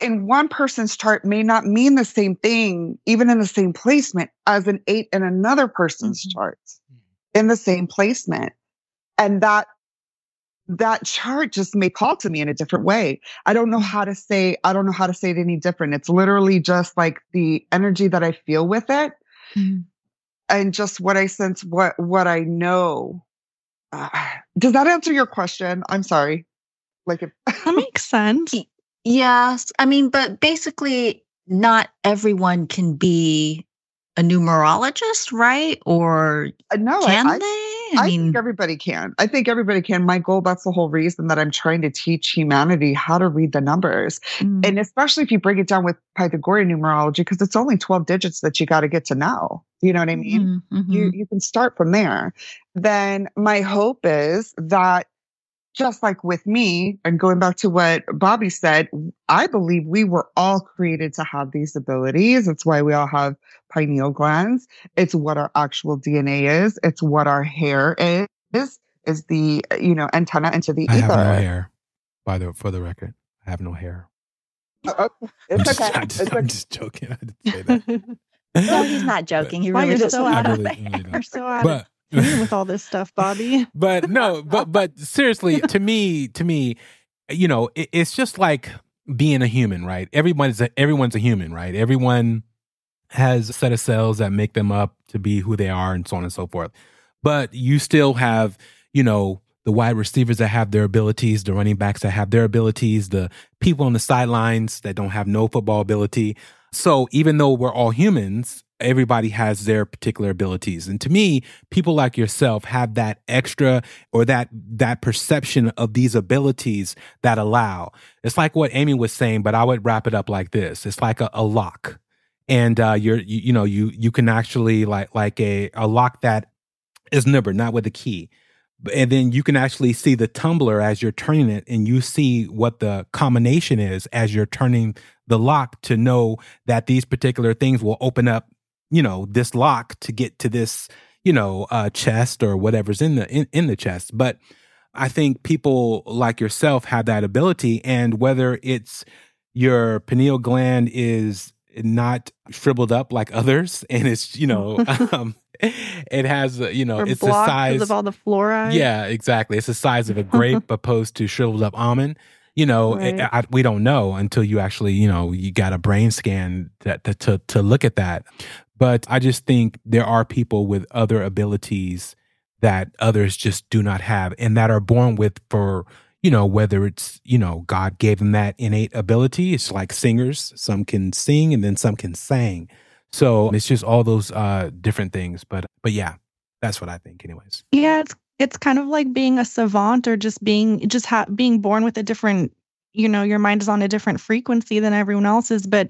in one person's chart may not mean the same thing even in the same placement as an eight in another person's Mhm. chart in the same placement and that that chart just may call to me in a different way i don't know how to say i don't know how to say it any different it's literally just like the energy that i feel with it Mhm. and just what I sense, what what I know. Uh, <sighs> does that answer your question? I'm sorry. Like if That makes sense. <laughs> Yes, I mean, but basically, not everyone can be a numerologist, right? Or Uh, no, I, can I, they? I think everybody can. I think everybody can. My goal, that's the whole reason that I'm trying to teach humanity how to read the numbers. Mm. And especially if you break it down with Pythagorean numerology, because it's only 12 digits that you got to get to know. You know what I mean? Mhm, mhm. you you can start from there then my hope is that just like with me, and going back to what Bobby said, I believe we were all created to have these abilities. It's why we all have pineal glands. It's what our actual DNA is. It's what our hair is, is the, you know, antenna into the I ether. have no hair. By the for the record, I have no hair. Uh, I'm It's just, okay. I'm just, It's I'm okay. just joking. I didn't say that. <laughs> No, he's not joking. He really you're does so out of really- really. <laughs> You're so out of but with all this stuff, Bobby. <laughs> but no, but but seriously, to me, to me, you know, it, it's just like being a human, right? Everyone's a, everyone's a human, right? Everyone has a set of cells that make them up to be who they are, and so on and so forth. But you still have, you know, the wide receivers that have their abilities, the running backs that have their abilities, the people on the sidelines that don't have no football ability. So even though we're all humans, everybody has their particular abilities. And to me, people like yourself have that extra or that that perception of these abilities that allow. It's like what Amy was saying, but I would wrap it up like this. It's like a, a lock. And uh you're you, you know, you you can actually like like a a lock that is numbered, not with a key. And then you can actually see the tumbler as you're turning it, and you see what the combination is as you're turning the lock to know that these particular things will open up, you know, this lock to get to this, you know, uh, chest or whatever's in the in, in the chest. But I think people like yourself have that ability, and whether it's your pineal gland is not shriveled up like others, <laughs> and it's you know, <laughs> um, it has you know, or it's the size of all the fluoride. yeah, exactly. It's the size of a grape <laughs> opposed to shriveled up almond. You know, it- I, we don't know until you actually, you know, you got a brain scan that, that to to look at that. But I just think there are people with other abilities that others just do not have, and that are born with for you know whether it's you know God gave them that innate ability. It's like singers; some can sing, and then some can sing. So it's just all those uh different things. But but yeah, that's what I think, anyways. Yeah, it's it's kind of like being a savant or just being just ha- being born with a different, you know, your mind is on a different frequency than everyone else's, but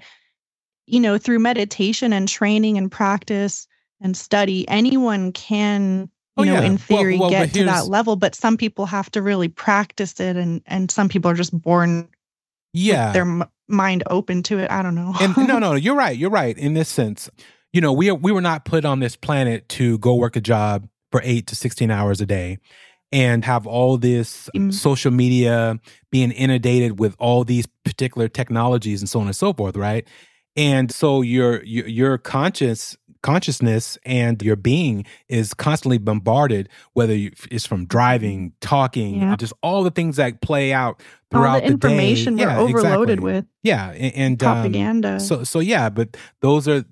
you know, through meditation and training and practice and study, anyone can, you Oh, know, yeah. in theory well, get to that level, but some people have to really practice it and and some people are just born Yeah, with their m- mind open to it. I don't know. and no, <laughs> no, you're right. You're right in this sense. You know, we we were not put on this planet to go work a job for eight to sixteen hours a day, and have all this Mm. social media being inundated with all these particular technologies and so on and so forth, right? And so your your, your conscious consciousness and your being is constantly bombarded, whether you, it's from driving, talking, Yeah. just all the things that play out all throughout the information the day. we're overloaded exactly. with Yeah, and, and um, propaganda. so so yeah, but those are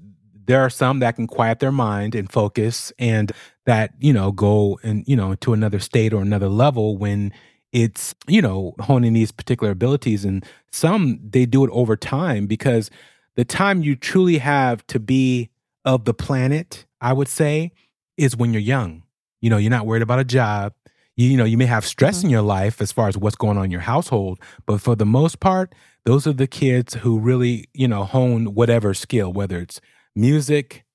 there are some that can quiet their mind and focus and that, you know, go and, you know, to another state or another level when it's, you know, honing these particular abilities and some they do it over time because the time you truly have to be of the planet, I would say, is when you're young. You know, you're not worried about a job. You, you know, you may have stress mm-hmm. in your life as far as what's going on in your household, but for the most part, those are the kids who really, you know, hone whatever skill, whether it's music,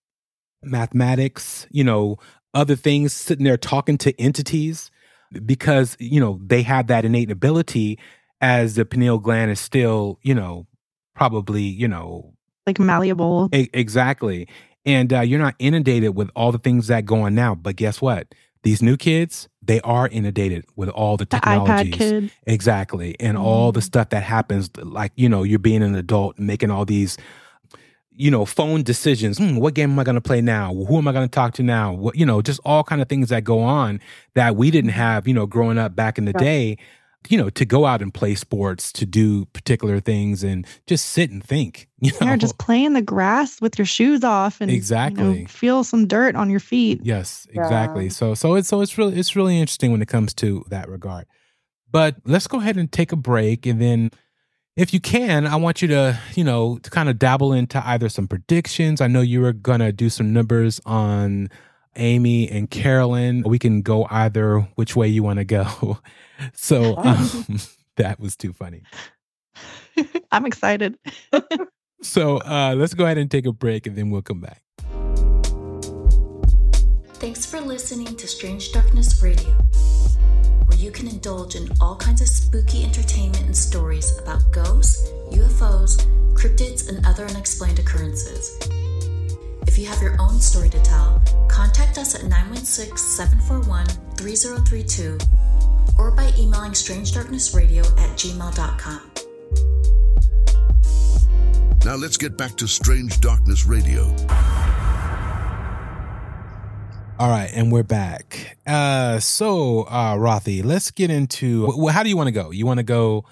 mathematics, you know, other things, sitting there talking to entities because, you know, they have that innate ability as the pineal gland is still, you know, probably, you know, like malleable. E- exactly. And uh, you're not inundated with all the things that go on now. But guess what? These new kids, they are inundated with all the The technologies. kid. Exactly. And all the Mm. stuff that happens, like, you know, you're being an adult, making all these, you know, phone decisions. Hmm, what game am I going to play now? Who am I going to talk to now? What, you know, just all kind of things that go on that we didn't have, you know, growing up back in the Yeah. day, you know, to go out and play sports, to do particular things and just sit and think, <laughs> you know. Yeah, just play in the grass with your shoes off and you know, Exactly. feel some dirt on your feet. Yes, Yeah. exactly. So so it's so it's really it's really interesting when it comes to that regard. But let's go ahead and take a break and then if you can, I want you to, you know, to kind of dabble into either some predictions. I know you were going to do some numbers on Amy and Carolyn. We can go either which way you want to go. <laughs> So <laughs> um, that was too funny. <laughs> I'm excited. So uh, let's go ahead and take a break and then we'll come back. Thanks for listening to Strange Darkness Radio, where you can indulge in all kinds of spooky entertainment and stories about ghosts, UFOs, cryptids, and other unexplained occurrences. If you have your own story to tell, contact us at 916 741 3032 or by emailing strangedarknessradio at gmail.com. Now let's get back to Strange Darkness Radio. All right, and we're back. Uh, so, uh, Rothy, let's get into. Well, how do you want to go? You want to go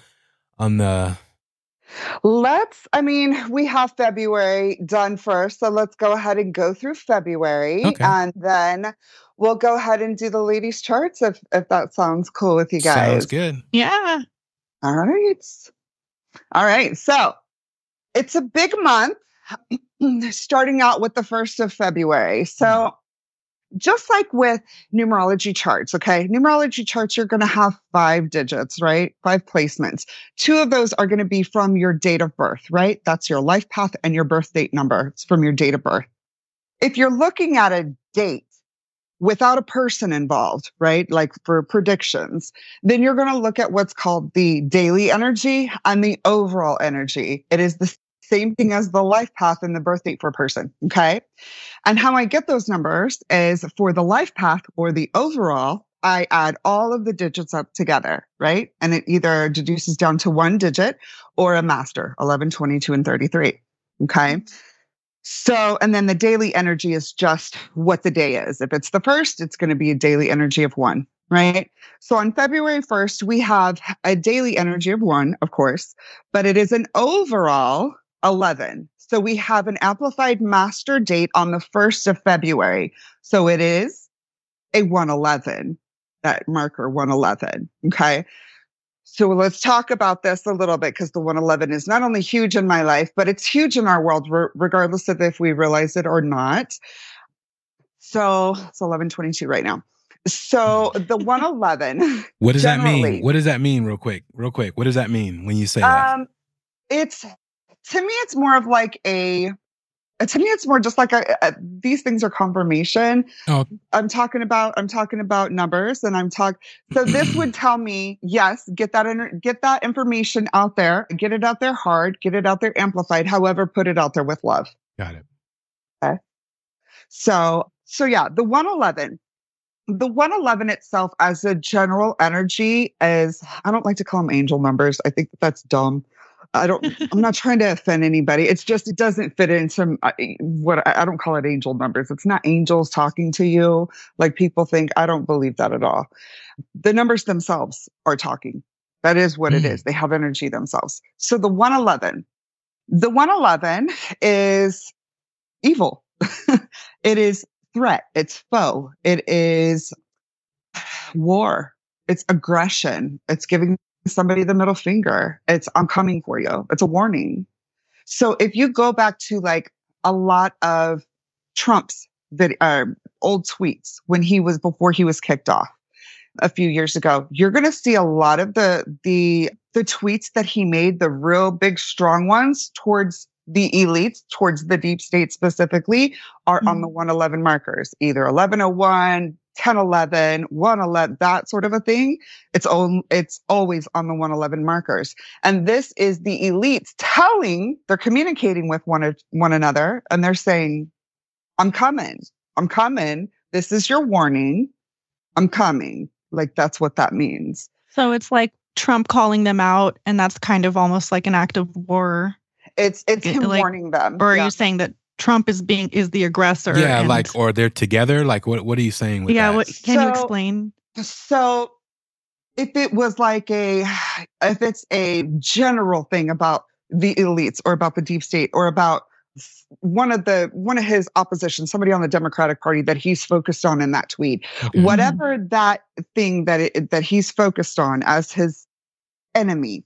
on the? Let's, I mean, we have February done first. So let's go ahead and go through February. Okay. And then we'll go ahead and do the ladies' charts if, if that sounds cool with you guys. Sounds good. Yeah. All right. All right. So it's a big month, <clears throat> starting out with the 1st of February. So, mm-hmm. Just like with numerology charts, okay, numerology charts, you're going to have five digits, right? Five placements. Two of those are going to be from your date of birth, right? That's your life path and your birth date number. It's from your date of birth. If you're looking at a date, without a person involved, right? Like for predictions, then you're going to look at what's called the daily energy and the overall energy. It is the same thing as the life path and the birth date for a person. Okay. And how I get those numbers is for the life path or the overall, I add all of the digits up together, right? And it either deduces down to one digit or a master 11, 22, and 33. Okay. Mm-hmm. So, and then the daily energy is just what the day is. If it's the first, it's going to be a daily energy of one, right? So on February 1st, we have a daily energy of one, of course, but it is an overall 11. So we have an amplified master date on the 1st of February. So it is a 111, that marker 111. Okay. So let's talk about this a little bit because the 111 is not only huge in my life, but it's huge in our world, re- regardless of if we realize it or not. So it's 1122 right now. So the 111. What does that mean? What does that mean, real quick? Real quick. What does that mean when you say that? Um, it's to me, it's more of like a. Uh, to me, it's more just like a, a, uh, uh, these things are confirmation. Oh. I'm talking about I'm talking about numbers, and I'm talk. So this would <clears throat> tell me yes, get that in, get that information out there, get it out there hard, get it out there amplified. However, put it out there with love. Got it. Okay. So, so yeah, the 111, the 111 itself as a general energy is, I don't like to call them angel numbers. I think that that's dumb. I don't, I'm not trying to offend anybody. It's just, it doesn't fit in some what I, don't call it angel numbers. It's not angels talking to you like people think. I don't believe that at all. The numbers themselves are talking. That is what it Mm. is. They have energy themselves. So the 111, the 111 is evil. <laughs> it is threat. It's foe. It is war. It's aggression. It's giving somebody the middle finger. It's I'm coming for you. It's a warning. So if you go back to like a lot of Trump's vid- uh, old tweets when he was before he was kicked off a few years ago, you're going to see a lot of the the the tweets that he made, the real big strong ones towards the elites, towards the deep state specifically, are on the 111 markers, either 1101, 1011, 111, that sort of a thing. It's on, it's always on the 111 markers. And this is the elites telling, they're communicating with one, one another and they're saying, I'm coming. I'm coming. This is your warning. I'm coming. Like that's what that means. So it's like Trump calling them out, and that's kind of almost like an act of war. It's it's him like- warning them. Or are Yeah. you saying that Trump is being is the aggressor? yeah, and- like, or they're together. Like, what? What are you saying with yeah. that? What can you explain? So if it was like a if it's a general thing about the elites or about the deep state or about one of the one of his opposition somebody on the democratic party that he's focused on in that tweet Okay. whatever that thing that it, that he's focused on as his enemy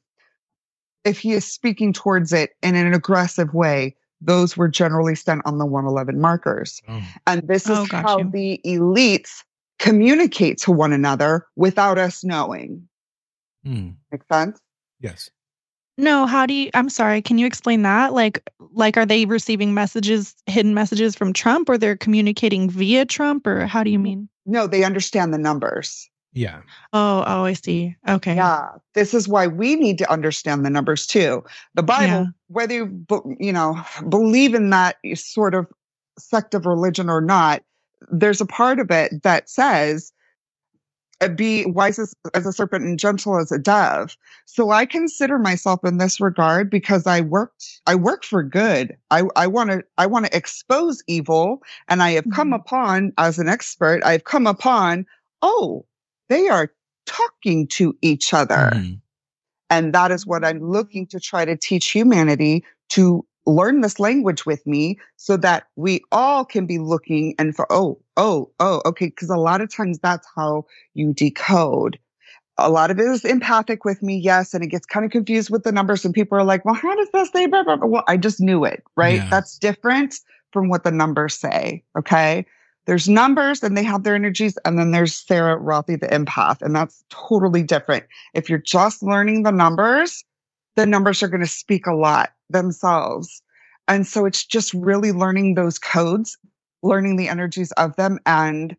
if he is speaking towards it in an aggressive way those were generally sent on the 111 markers Oh. and this is Oh, how you. the elites communicate to one another without us knowing. Hmm. Make sense? Yes. No, how do you? I'm sorry. Can you explain that? Like, like, are they receiving messages, hidden messages from Trump, or they're communicating via Trump, or how do you mean? No, they understand the numbers. Yeah. Oh, oh, I see. Okay. Yeah, this is why we need to understand the numbers too. The Bible, Yeah. whether you you know believe in that sort of sect of religion or not, there's a part of it that says, uh, "Be wise as, as a serpent and gentle as a dove." So I consider myself in this regard because I worked, I work for good. I I want to I want to expose evil, and I have come Mhm. upon as an expert. I've come upon, oh, they are talking to each other. Mhm. And that is what I'm looking to try to teach humanity to learn this language with me so that we all can be looking and for, oh, oh, oh, okay. Cause a lot of times that's how you decode. A lot of it is empathic with me, yes, and it gets kind of confused with the numbers. And people are like, well, how does this say? Blah, blah, blah? Well, I just knew it, right? Yeah. That's different from what the numbers say. Okay. There's numbers and they have their energies. And then there's Sarah Rothy, the empath. And that's totally different. If you're just learning the numbers, the numbers are going to speak a lot themselves. And so it's just really learning those codes, learning the energies of them. And,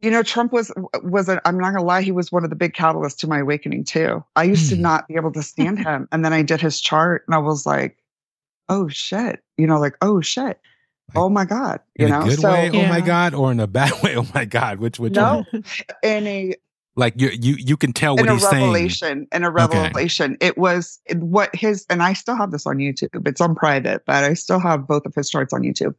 you know, Trump was, was, a, I'm not going to lie, he was one of the big catalysts to my awakening too. I used to Hmm. not be able to stand him. And then I did his chart and I was like, oh shit, you know, like, oh shit. Oh my God. You In know, a good so way, oh my God, or in a <laughs> bad way, oh my God. Which which no, one? in a Like you you you can tell what in a he's saying. revelation in a revelation it was what his and i still have this on youtube it's on private but i still have both of his charts on youtube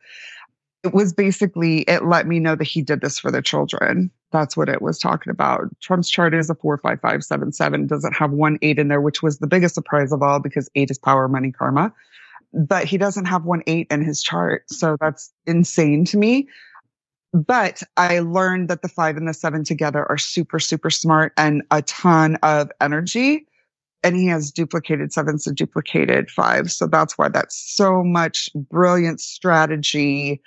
it was basically it let me know that he did this for the children that's what it was talking about trump's chart is a 45577 doesn't have one eight in there which was the biggest surprise of all because eight is power money karma but he doesn't have one eight in his chart so that's insane to me but I learned that the five and the seven together are super, super smart and a ton of energy. And he has duplicated sevens and duplicated fives. So that's why that's so much brilliant strategy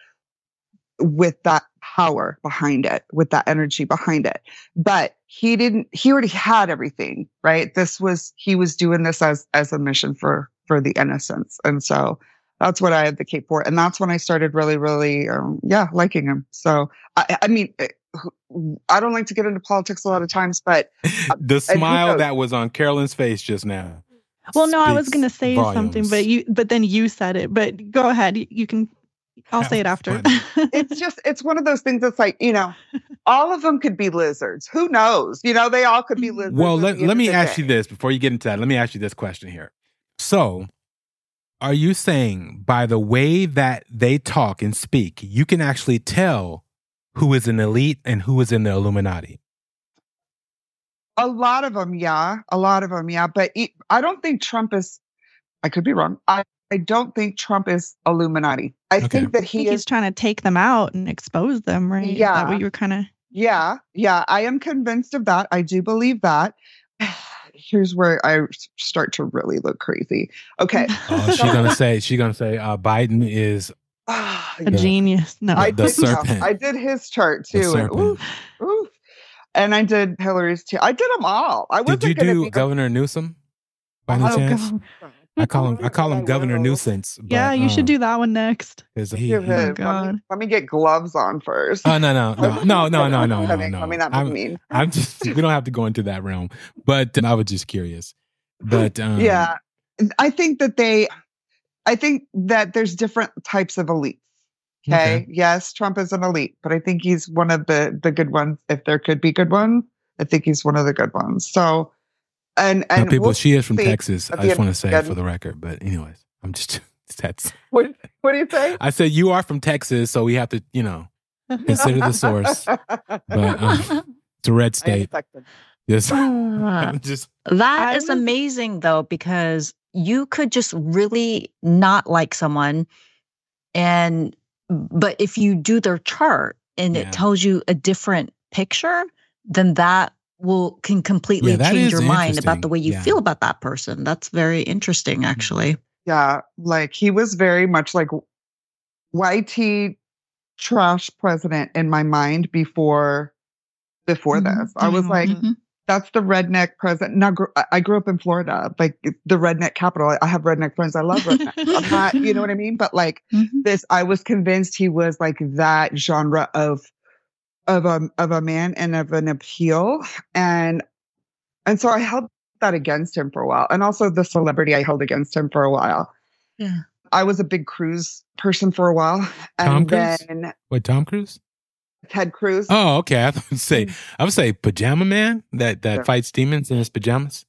with that power behind it, with that energy behind it. But he didn't, he already had everything, right? This was, he was doing this as, as a mission for, for the innocence. And so that's what I advocate for. And that's when I started really, really, um, yeah, liking him. So, I, I mean, eh, I don't like to get into politics a lot of times, but <laughs> the smile that was on Carolyn's face just now. Well, no, I was going to say something, but you, but then you said it. But go ahead. You, you can. I'll That say it after. <laughs> it's just, it's one of those things that's like, you know, all of them could be lizards. Who knows? You know, they all could be <laughs> lizards. Well, let, let me ask day. you this before you get into that. Let me ask you this question here. So, are you saying by the way that they talk and speak, you can actually tell who is an elite and who is in the Illuminati? A lot of them, yeah. A lot of them, yeah. But I don't think Trump is, I could be wrong. I, I don't think Trump is Illuminati. I Okay. think that he think is he's trying to take them out and expose them, right? Is that Yeah. what you were kind of. Yeah, yeah, I am convinced of that. I do believe that. <sighs> <sighs> Here's where I start to really look crazy. Okay. <laughs> Oh, she's gonna say she's gonna say uh, Biden is <sighs> A Yeah. genius. No. I the did, no, serpent. I did his chart too. And, oof, oof. and I did Hillary's too. I did them all. I wasn't Did you do be Governor Newsom by any Oh, chance? God. I <laughs> call him I call him Governor. Nuisance. But, yeah, you should um, do that one next. 'cause he, Give he- it. Oh, Let, me, let me get gloves on first. Oh no no <laughs> no no no no no no I mean, no. I mean, that I'm- mean. I'm just we don't have to go into that realm, but um, I was just curious. But <laughs> um, yeah i think that they i think that there's different types of elites okay? Okay. yes trump is an elite but i think he's one of the the good ones if there could be good ones i think he's one of the good ones so and now, and people, we'll she is from Texas. I just want to say of it the- for the record. But anyways, I'm just <laughs> that's. what, what do you say I said you are from Texas, so we have to you know consider the source. But um, <laughs> it's a red state. Texan. Yes, <laughs> just That I is amazing though, because you could just really not like someone and but if you do their chart and Yeah. it tells you a different picture, then that will can completely Yeah, change your mind about the way you Yeah. feel about that person. That's very interesting actually. yeah like he was very much like yt trash president in my mind before before Mhm. this i was like Mhm. that's the redneck president. Now, gr- I- I grew up in Florida, like the redneck capital. I- I have redneck friends. I love redneck. I'm not, you know what I mean? But like <laughs> Mhm. this, I was convinced he was like that genre of of a of a man and of an appeal and and so I held that against him for a while and also the celebrity I held against him for a while. Yeah. I was a big Cruz person for a while and Tom Cruise? then Wait, Tom Cruise? Ted Cruz. Oh, okay. I you'd say mm. I would say pajama man that that No. fights demons in his pajamas.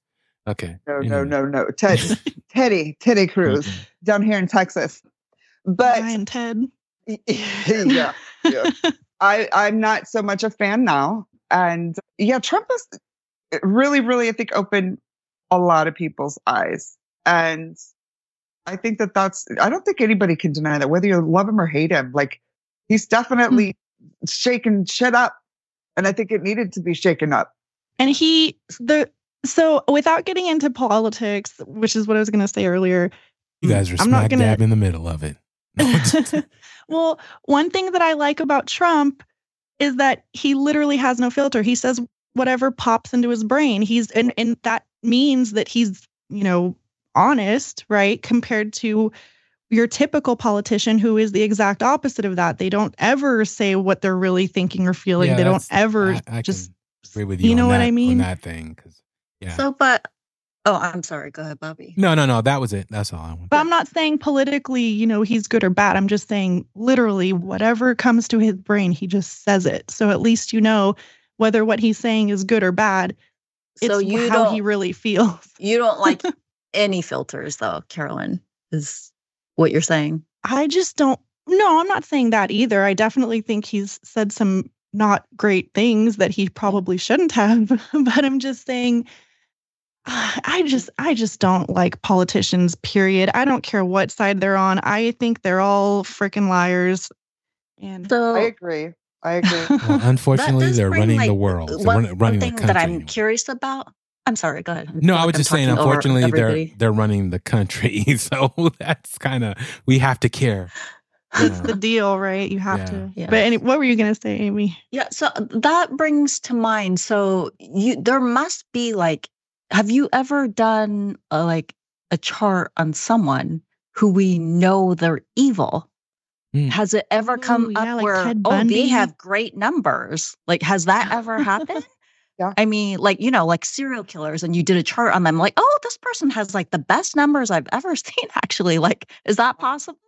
Okay. no, You no, no, no. Ted <laughs> Teddy, Teddy Cruz Okay. down here in Texas. But Ryan Ted. <laughs> yeah, yeah. I I'm not so much a fan now. And yeah, Trump has eh, really, really, I think, opened a lot of people's eyes. And I think that that's, I don't think anybody can deny that, whether you love him or hate him. Like, he's hmm. definitely shaken shit up. And I think it needed to be shaken up. And he the so without getting into politics, which is what I was going to say earlier. You mm, guys are I'm not smack gonna- dab in the middle of it. <laughs> well, one thing that I like about Trump is that he literally has no filter. He says whatever pops into his brain. He's and and that means that he's, you know, honest, right? Compared to your typical politician who is the exact opposite of that. They don't ever say what they're really thinking or feeling. Yeah, they don't ever I, I just agree with you. you know on what that- I on mean? that thing. 'cause- yeah. So, but oh, I'm sorry. Go ahead, Bobby. no, no, no. That was it. That's all I want. But I'm not saying politically, you know, he's good or bad. I'm just saying literally whatever comes to his brain, he just says it. So at least you know whether what he's saying is good or bad. It's So you how don't he really feels. <laughs> you don't like <laughs> any filters though, Carolyn. Is what you're saying? I just don't no, I'm not saying that either. I definitely think he's said some not great things that he probably shouldn't have, <laughs> but I'm just saying I just I just don't like politicians period. I don't care what side they're on. I think they're all freaking liars. And So I agree. I agree. <laughs> Well, unfortunately, they're bring, running like, the world. They're one, run- one running the thing country. that I'm curious about. I'm sorry. Go ahead. no, feel I was I'm just saying. Unfortunately, they're they're running the country, <laughs> so that's kind of we have to care. <laughs> you It's know. the deal, right? You have Yeah. to. Yeah. But any, what were you going to say, Amy? Yeah, so uh, that brings to mind. So you there must be like, have you ever done a, like a chart on someone who we know they're evil? Mm. Has it ever come Ooh, yeah, up like where Ted oh they have great numbers? Like, has that <laughs> ever happened? Yeah. I mean, like you know, like serial killers, and you did a chart on them. Like, oh, this person has like the best numbers I've ever <laughs> seen. Actually, like, is that possible?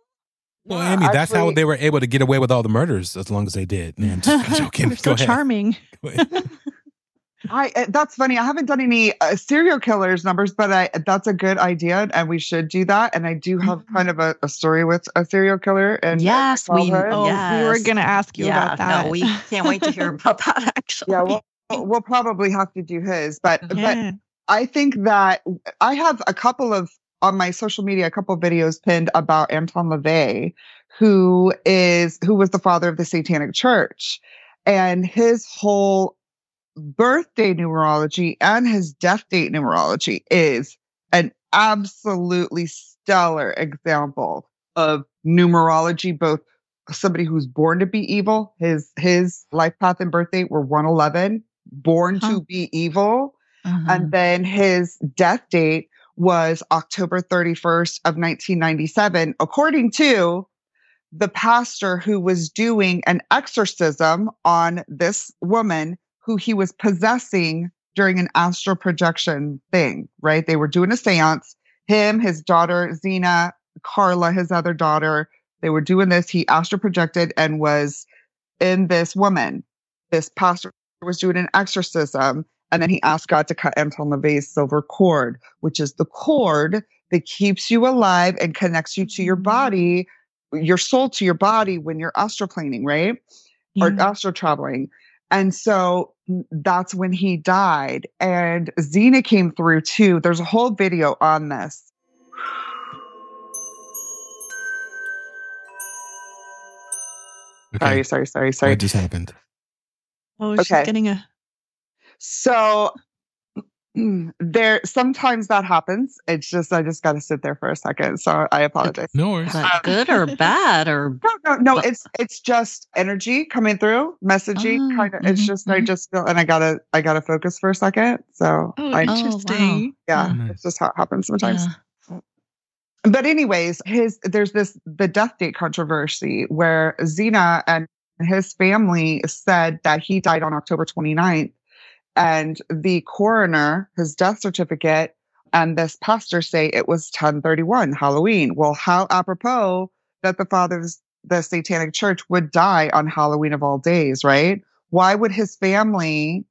Well, Yeah, Amy, that's how they were able to get away with all the murders as long as they did. No, I'm <laughs> joking. They're Go so ahead. charming. Go ahead. I uh, that's funny. I haven't done any uh, serial killers numbers, but I that's a good idea, and we should do that. And I do have Mhm. kind of a, a story with a serial killer. And Yes, we- Oh, we were going to ask you about that. no, we can't wait to hear <laughs> about that. Actually, yeah, we'll, we'll probably have to do his, but but. I think that I have a couple of on my social media, a couple of videos pinned about Anton LaVey, who is who was the father of the Satanic Church, and his whole birthday numerology and his death date numerology is an absolutely stellar example of numerology, both somebody who's born to be evil, his his life path and birth date were 111, born Huh. to be evil, Mhm. and then his death date was October 31st of 1997, according to the pastor who was doing an exorcism on this woman who he was possessing during an astral projection thing, right? They were doing a seance. Him, his daughter, Zeena, Karla, his other daughter, they were doing this. He astral projected and was in this woman. This pastor was doing an exorcism. And then he asked God to cut Anton LaVey's silver cord, which is the cord that keeps you alive and connects you to your Mhm. body, your soul to your body when you're astral astroplaning, right? Or astral traveling. And so that's when he died. And Zeena came through too. There's a whole video on this. Okay. Sorry, sorry, sorry, sorry. What just happened? Oh, she's Okay. getting a. So there sometimes that happens. It's just I just gotta sit there for a second. So I apologize. No worries. But good or <laughs> bad or No, no, no. But- It's it's just energy coming through, messaging. Oh, kind of. It's mhm, just I mhm. just feel, and I gotta I gotta focus for a second. So Oh, I, wow. interesting. yeah, Oh, nice. it's just how it happens sometimes. Yeah. But anyways, his there's this the death date controversy where Zeena and his family said that he died on October 29th. And the coroner, his death certificate, and this pastor say it was 1031, Halloween. Well, how apropos that the fathers, the satanic church would die on Halloween of all days, right? Why would his family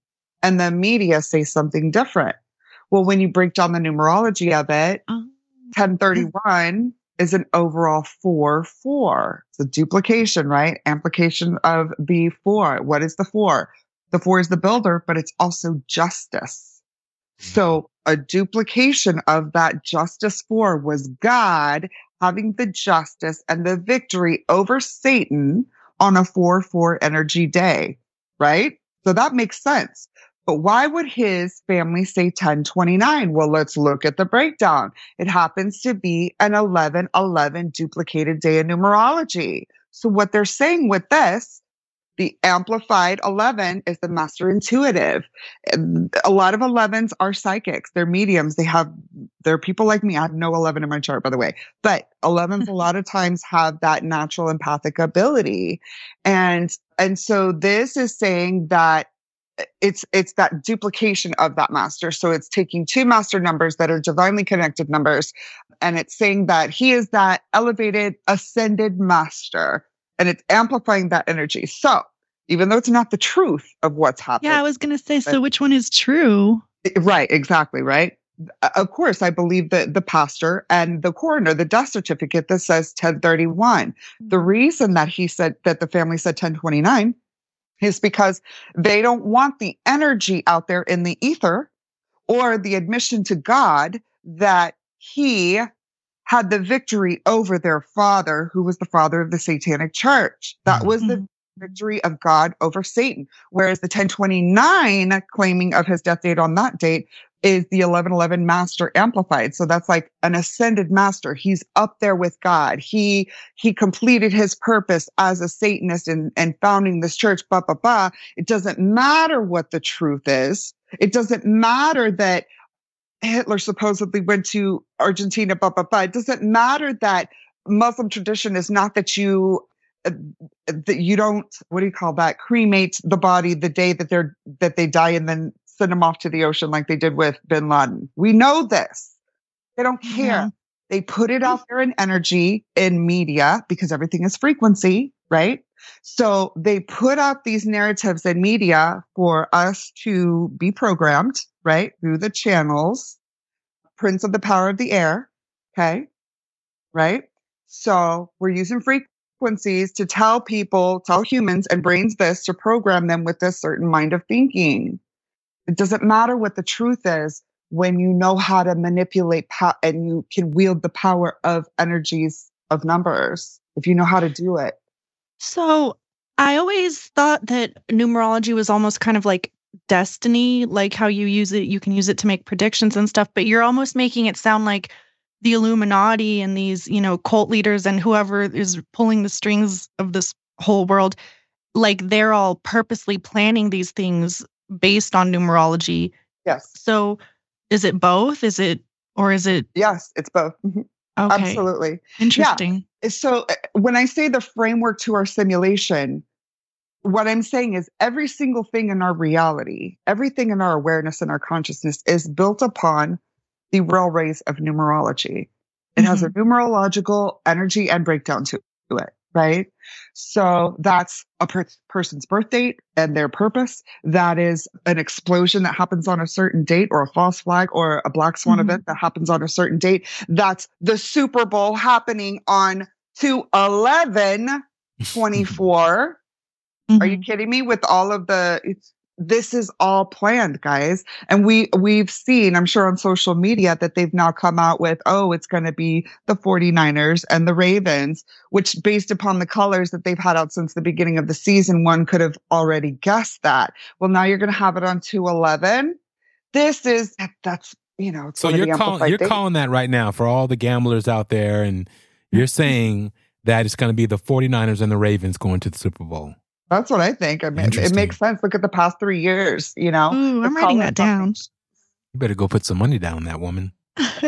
and the media say something different? Well, when you break down the numerology of it, Oh. 1031 is an overall 4 4. It's a duplication, right? Amplification of the 4. What is the 4? The 4 is the builder, but it's also justice. Mm-hmm. So a duplication of that justice 4 was God having the justice and the victory over Satan on a 4 4 energy day, right? So that makes sense. But why would his family say 1029? Well, let's look at the breakdown. It happens to be an 1111 duplicated day in numerology. So what they're saying with this, the amplified 11 is the master intuitive. A lot of 11s are psychics. They're mediums. They have, they're people like me. I have no 11 in my chart, by the way, but 11s <laughs> a lot of times have that natural empathic ability. And, and so this is saying that it's it's that duplication of that master so it's taking two master numbers that are divinely connected numbers and it's saying that he is that elevated ascended master and it's amplifying that energy so even though it's not the truth of what's happening Yeah, I was gonna say. So which one is true? right exactly right Uh, of course i believe that the pastor and the coroner the death certificate that says 1031 the reason that he said that the family said 1029 is because they don't want the energy out there in the ether or the admission to God that he had the victory over their father, who was the father of the satanic church. That was the Mhm. victory of God over Satan. Whereas the 1029 claiming of his death date on that date is the 1111 master amplified. So that's like an ascended master. He's up there with God. He he completed his purpose as a Satanist and, and founding this church, blah, blah, blah. It doesn't matter what the truth is. It doesn't matter that Hitler supposedly went to Argentina, blah, blah, blah. It doesn't matter that Muslim tradition is not that you uh, that you don't what do you call that cremate the body the day that they're that they die and then send them off to the ocean like they did with bin Laden. We know this. They don't care. Yeah. They put it out there in energy in media because everything is frequency, right? So they put out these narratives in media for us to be programmed, right? Through the channels, Prince of the Power of the Air. Okay. Right. So we're using frequencies to tell people, tell humans and brains this to program them with this certain mind of thinking. It doesn't matter what the truth is when you know how to manipulate pow- and you can wield the power of energies of numbers if you know how to do it. So I always thought that numerology was almost kind of like destiny, like how you use it, you can use it to make predictions and stuff, but you're almost making it sound like the Illuminati and these, you know, cult leaders and whoever is pulling the strings of this whole world, like they're all purposely planning these things based on numerology. Yes. So is it both? Is it, or is it, Yes, it's both. Mhm. okay, Absolutely. interesting. So uh, when I say the framework to our simulation, what I'm saying is every single thing in our reality, everything in our awareness and our consciousness is built upon the railways of numerology. It has a numerological energy and breakdown to it, right? So that's a per- person's birth date and their purpose. That is an explosion that happens on a certain date or a false flag or a black swan Mhm. event that happens on a certain date. That's the Super Bowl happening on 211 24. Are you Mhm. kidding me? With all of the, this is all planned, guys. And we we've seen, I'm sure on social media that they've now come out with, oh, it's going to be the 49ers and the Ravens, which based upon the colors that they've had out since the beginning of the season, one could have already guessed that. Well, now you're going to have it on 211. This is that's you know, it's So one of the you're calling you're calling that right now for all the gamblers out there and you're saying that it's going to be the 49ers and the Ravens going to the Super Bowl. That's what I think. I mean, it makes sense. Look at the past three years. You know, Ooh, I'm writing that down. You better go put some money down, that woman. <laughs>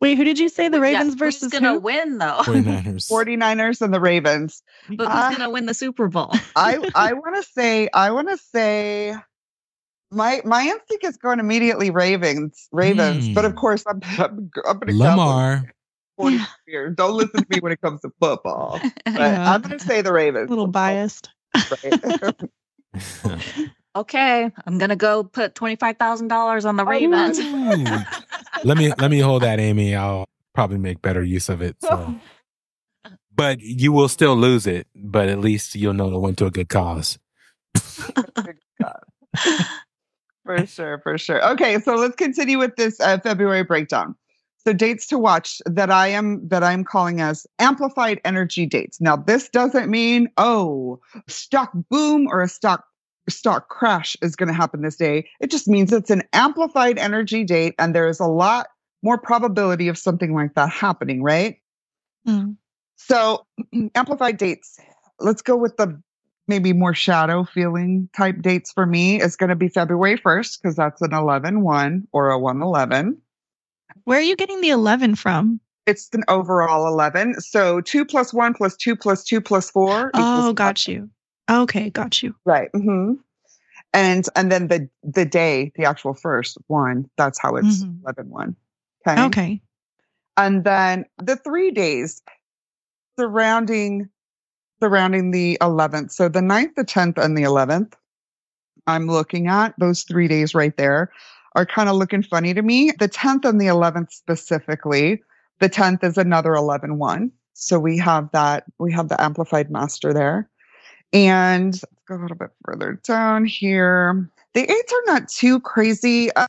Wait, who did you say the Yeah, Ravens who's versus gonna who? win though? <laughs> 49ers. 49ers and the Ravens. But Uh, who's gonna win the Super Bowl? I I <laughs> want to say I want to say my my instinct is going immediately Ravens Ravens, but of Hmm. course I'm I'm, I'm going to Lamar. Forty years. Don't listen to me when it comes to football. But Yeah. I'm going to say the Ravens. A little biased. Right? <laughs> Okay, I'm gonna go put twenty five thousand dollars on the Ravens. <laughs> Let me let me hold that, Amy. I'll probably make better use of it. So. <laughs> But you will still lose it, but at least you'll know it went to a good cause. for sure, for sure. Okay, so let's continue with this uh, February breakdown. So dates to watch that I am that I'm calling as amplified energy dates. Now this doesn't mean oh stock boom or a stock stock crash is going to happen this day. It just means it's an amplified energy date and there is a lot more probability of something like that happening, right? Mm. So <clears throat> amplified dates. Let's go with the maybe more shadow feeling type dates for me is going to be February 1st because that's an 11 1 or a 1 11. Where are you getting the 11 from? It's an overall 11. So 2 plus 1 plus 2 plus 2 plus 4. Oh, got you. Okay, got you. Right. hmm And and then the the day, the actual first one, that's how it's Mhm. 11 1. Okay. Okay. And then the three days surrounding surrounding the 11th. So the 9th, the 10th, and the 11th, I'm looking at those three days right there are kind of looking funny to me. The 10th and the 11th specifically, the 10th is another 11 1. So we have that, we have the amplified master there. And go a little bit further down here. The eights are not too crazy uh,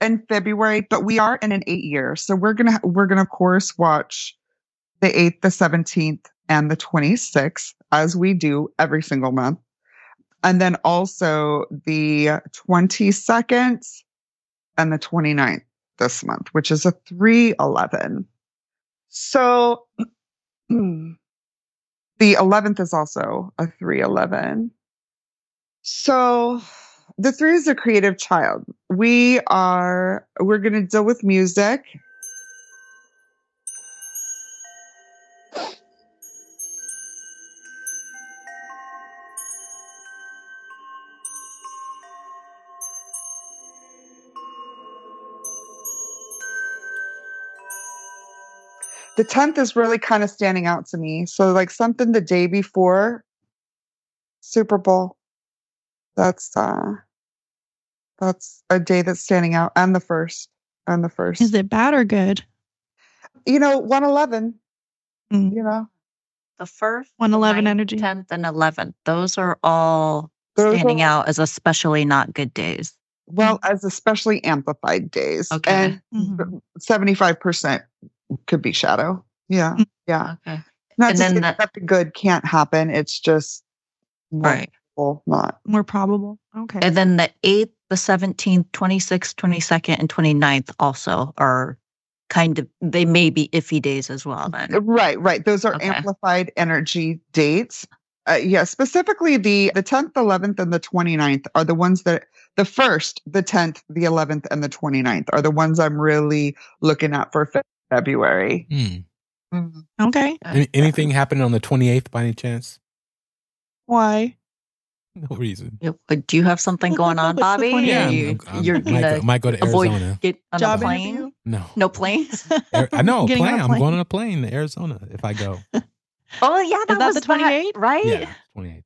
in February, but we are in an eight year. So we're gonna we're gonna of course watch the 8th, the 17th, and the 26th, as we do every single month. And then also the 22nd and the 29th this month, which is a 311. So <clears throat> the 11th is also a 311. So the three is a creative child. We are, we're going to deal with music. The 10th is really kind of standing out to me. So, like something the day before Super Bowl. That's, uh, that's a day that's standing out. And the first. And the first. Is it bad or good? you know, 111, Mm. you know, The first, 111 energy. tenth, and eleventh. Those are all Those standing are- out as especially not good days. well, as especially amplified days. Okay. And Mhm. 75% could be shadow. Yeah. Mm. Yeah. Okay. Not And to then say the- that the good can't happen. It's just more Right. people not. More probable. Okay. And then the 8th, the 17th, 26th, 22nd, and 29th also are kind of, they may be iffy days as well then. Right, right. Those are Okay. amplified energy dates. Uh, yeah, specifically the the 10th, 11th, and the 29th are the ones that the first, the 10th, the 11th, and the 29th are the ones I'm really looking at for Fe- February. Hmm. okay. Any, anything happening on the 28th by any chance? Why? No reason. Yep. But Do you have something going on, Bobby? point of Yeah, Yeah, you, I'm, I'm, you're might, go, gonna might go to avoid Arizona. get on Job a plane. interview? No, No planes. <laughs> Ar- I know Getting on plane. a I'm going on a plane to Arizona if I go. <laughs> oh yeah, that, that was the 28th? right? Yeah, 28th.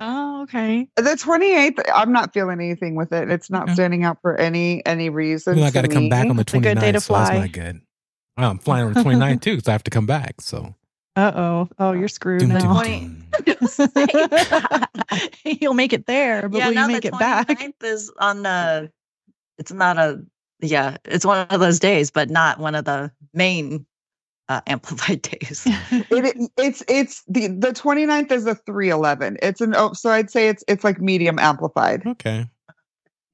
Oh, okay. The 28th, I'm not feeling anything with it. It's not Okay. standing out for any any reason. You know, I got to to come back on the It's a good day 29th, to so that's not good. Well, I'm flying on the 29th too because I have to come back. So Uh oh. Oh, you're screwed Dun, now. dun, Twenty- <laughs> <laughs> You'll make it there, but yeah, will you make the it back? 29th is on the. It's not a. Yeah, it's one of those days, but not one of the main uh, <laughs> amplified days. It, it's it's the the 29th is a 311. It's an oh, so I'd say it's it's like medium amplified. Okay.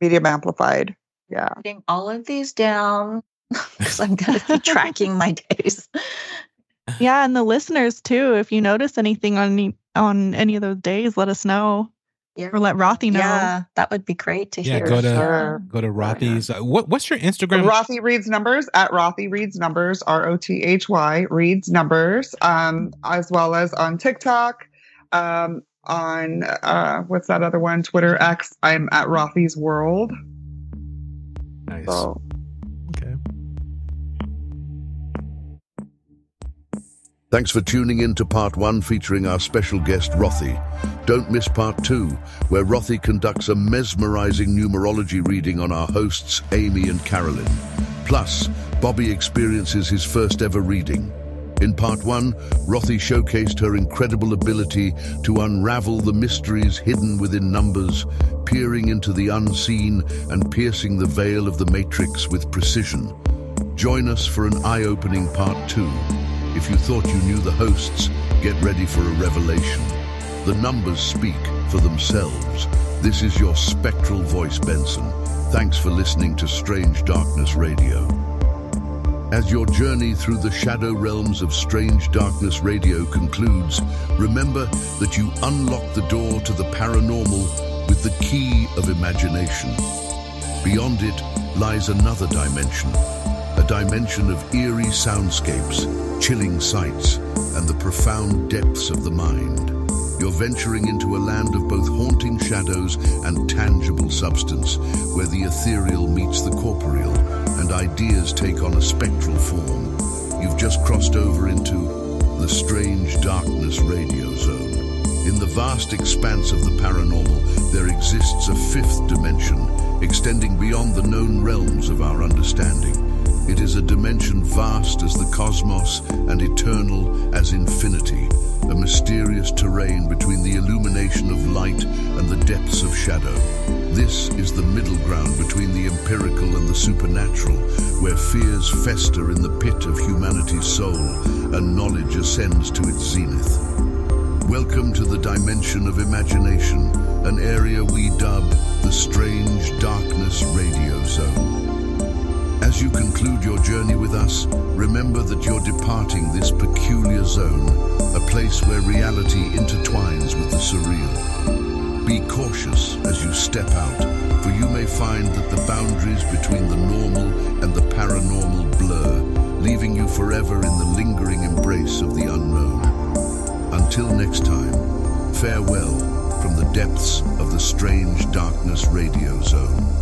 Medium amplified. Yeah. Writing all of these down <laughs> because I'm going to be tracking my days. yeah, and the listeners too. If you notice anything on any, on any of those days, let us know. Yeah. or let Rothy know. Yeah, that would be great to Yeah, hear. go to Sure. go to Rothy's. Uh, what what's your Instagram? Rothy reads numbers at Rothy reads numbers, R O T H Y reads numbers, um, as well as on TikTok, um, on uh, what's that other one? Twitter X. I'm at Rothy's World. nice. So Thanks for tuning in to part one featuring our special guest Rothy. Don't miss part two, where Rothy conducts a mesmerizing numerology reading on our hosts Amy and Carolyn. Plus, Bobby experiences his first ever reading. In part one, Rothy showcased her incredible ability to unravel the mysteries hidden within numbers, peering into the unseen and piercing the veil of the matrix with precision. Join us for an eye-opening part two. If you thought you knew the hosts, get ready for a revelation. The numbers speak for themselves. This is your spectral voice, Benson. Thanks for listening to Strange Darkness Radio. As your journey through the shadow realms of Strange Darkness Radio concludes, remember that you unlock the door to the paranormal with the key of imagination. Beyond it lies another dimension, a dimension of eerie soundscapes, chilling sights, and the profound depths of the mind. You're venturing into a land of both haunting shadows and tangible substance, where the ethereal meets the corporeal, and ideas take on a spectral form. You've just crossed over into the Strange Darkness Radio Zone. In the vast expanse of the paranormal, there exists a fifth dimension, extending beyond the known realms of our understanding. It is a dimension vast as the cosmos and eternal as infinity, a mysterious terrain between the illumination of light and the depths of shadow. This is the middle ground between the empirical and the supernatural, where fears fester in the pit of humanity's soul and knowledge ascends to its zenith. Welcome to the dimension of imagination, an area we dub the Strange Darkness Radio Zone. As you conclude your journey with us, remember that you're departing this peculiar zone, a place where reality intertwines with the surreal. Be cautious as you step out, for you may find that the boundaries between the normal and the paranormal blur, leaving you forever in the lingering embrace of the unknown. Until next time, farewell from the depths of the Strange Darkness Radio Zone.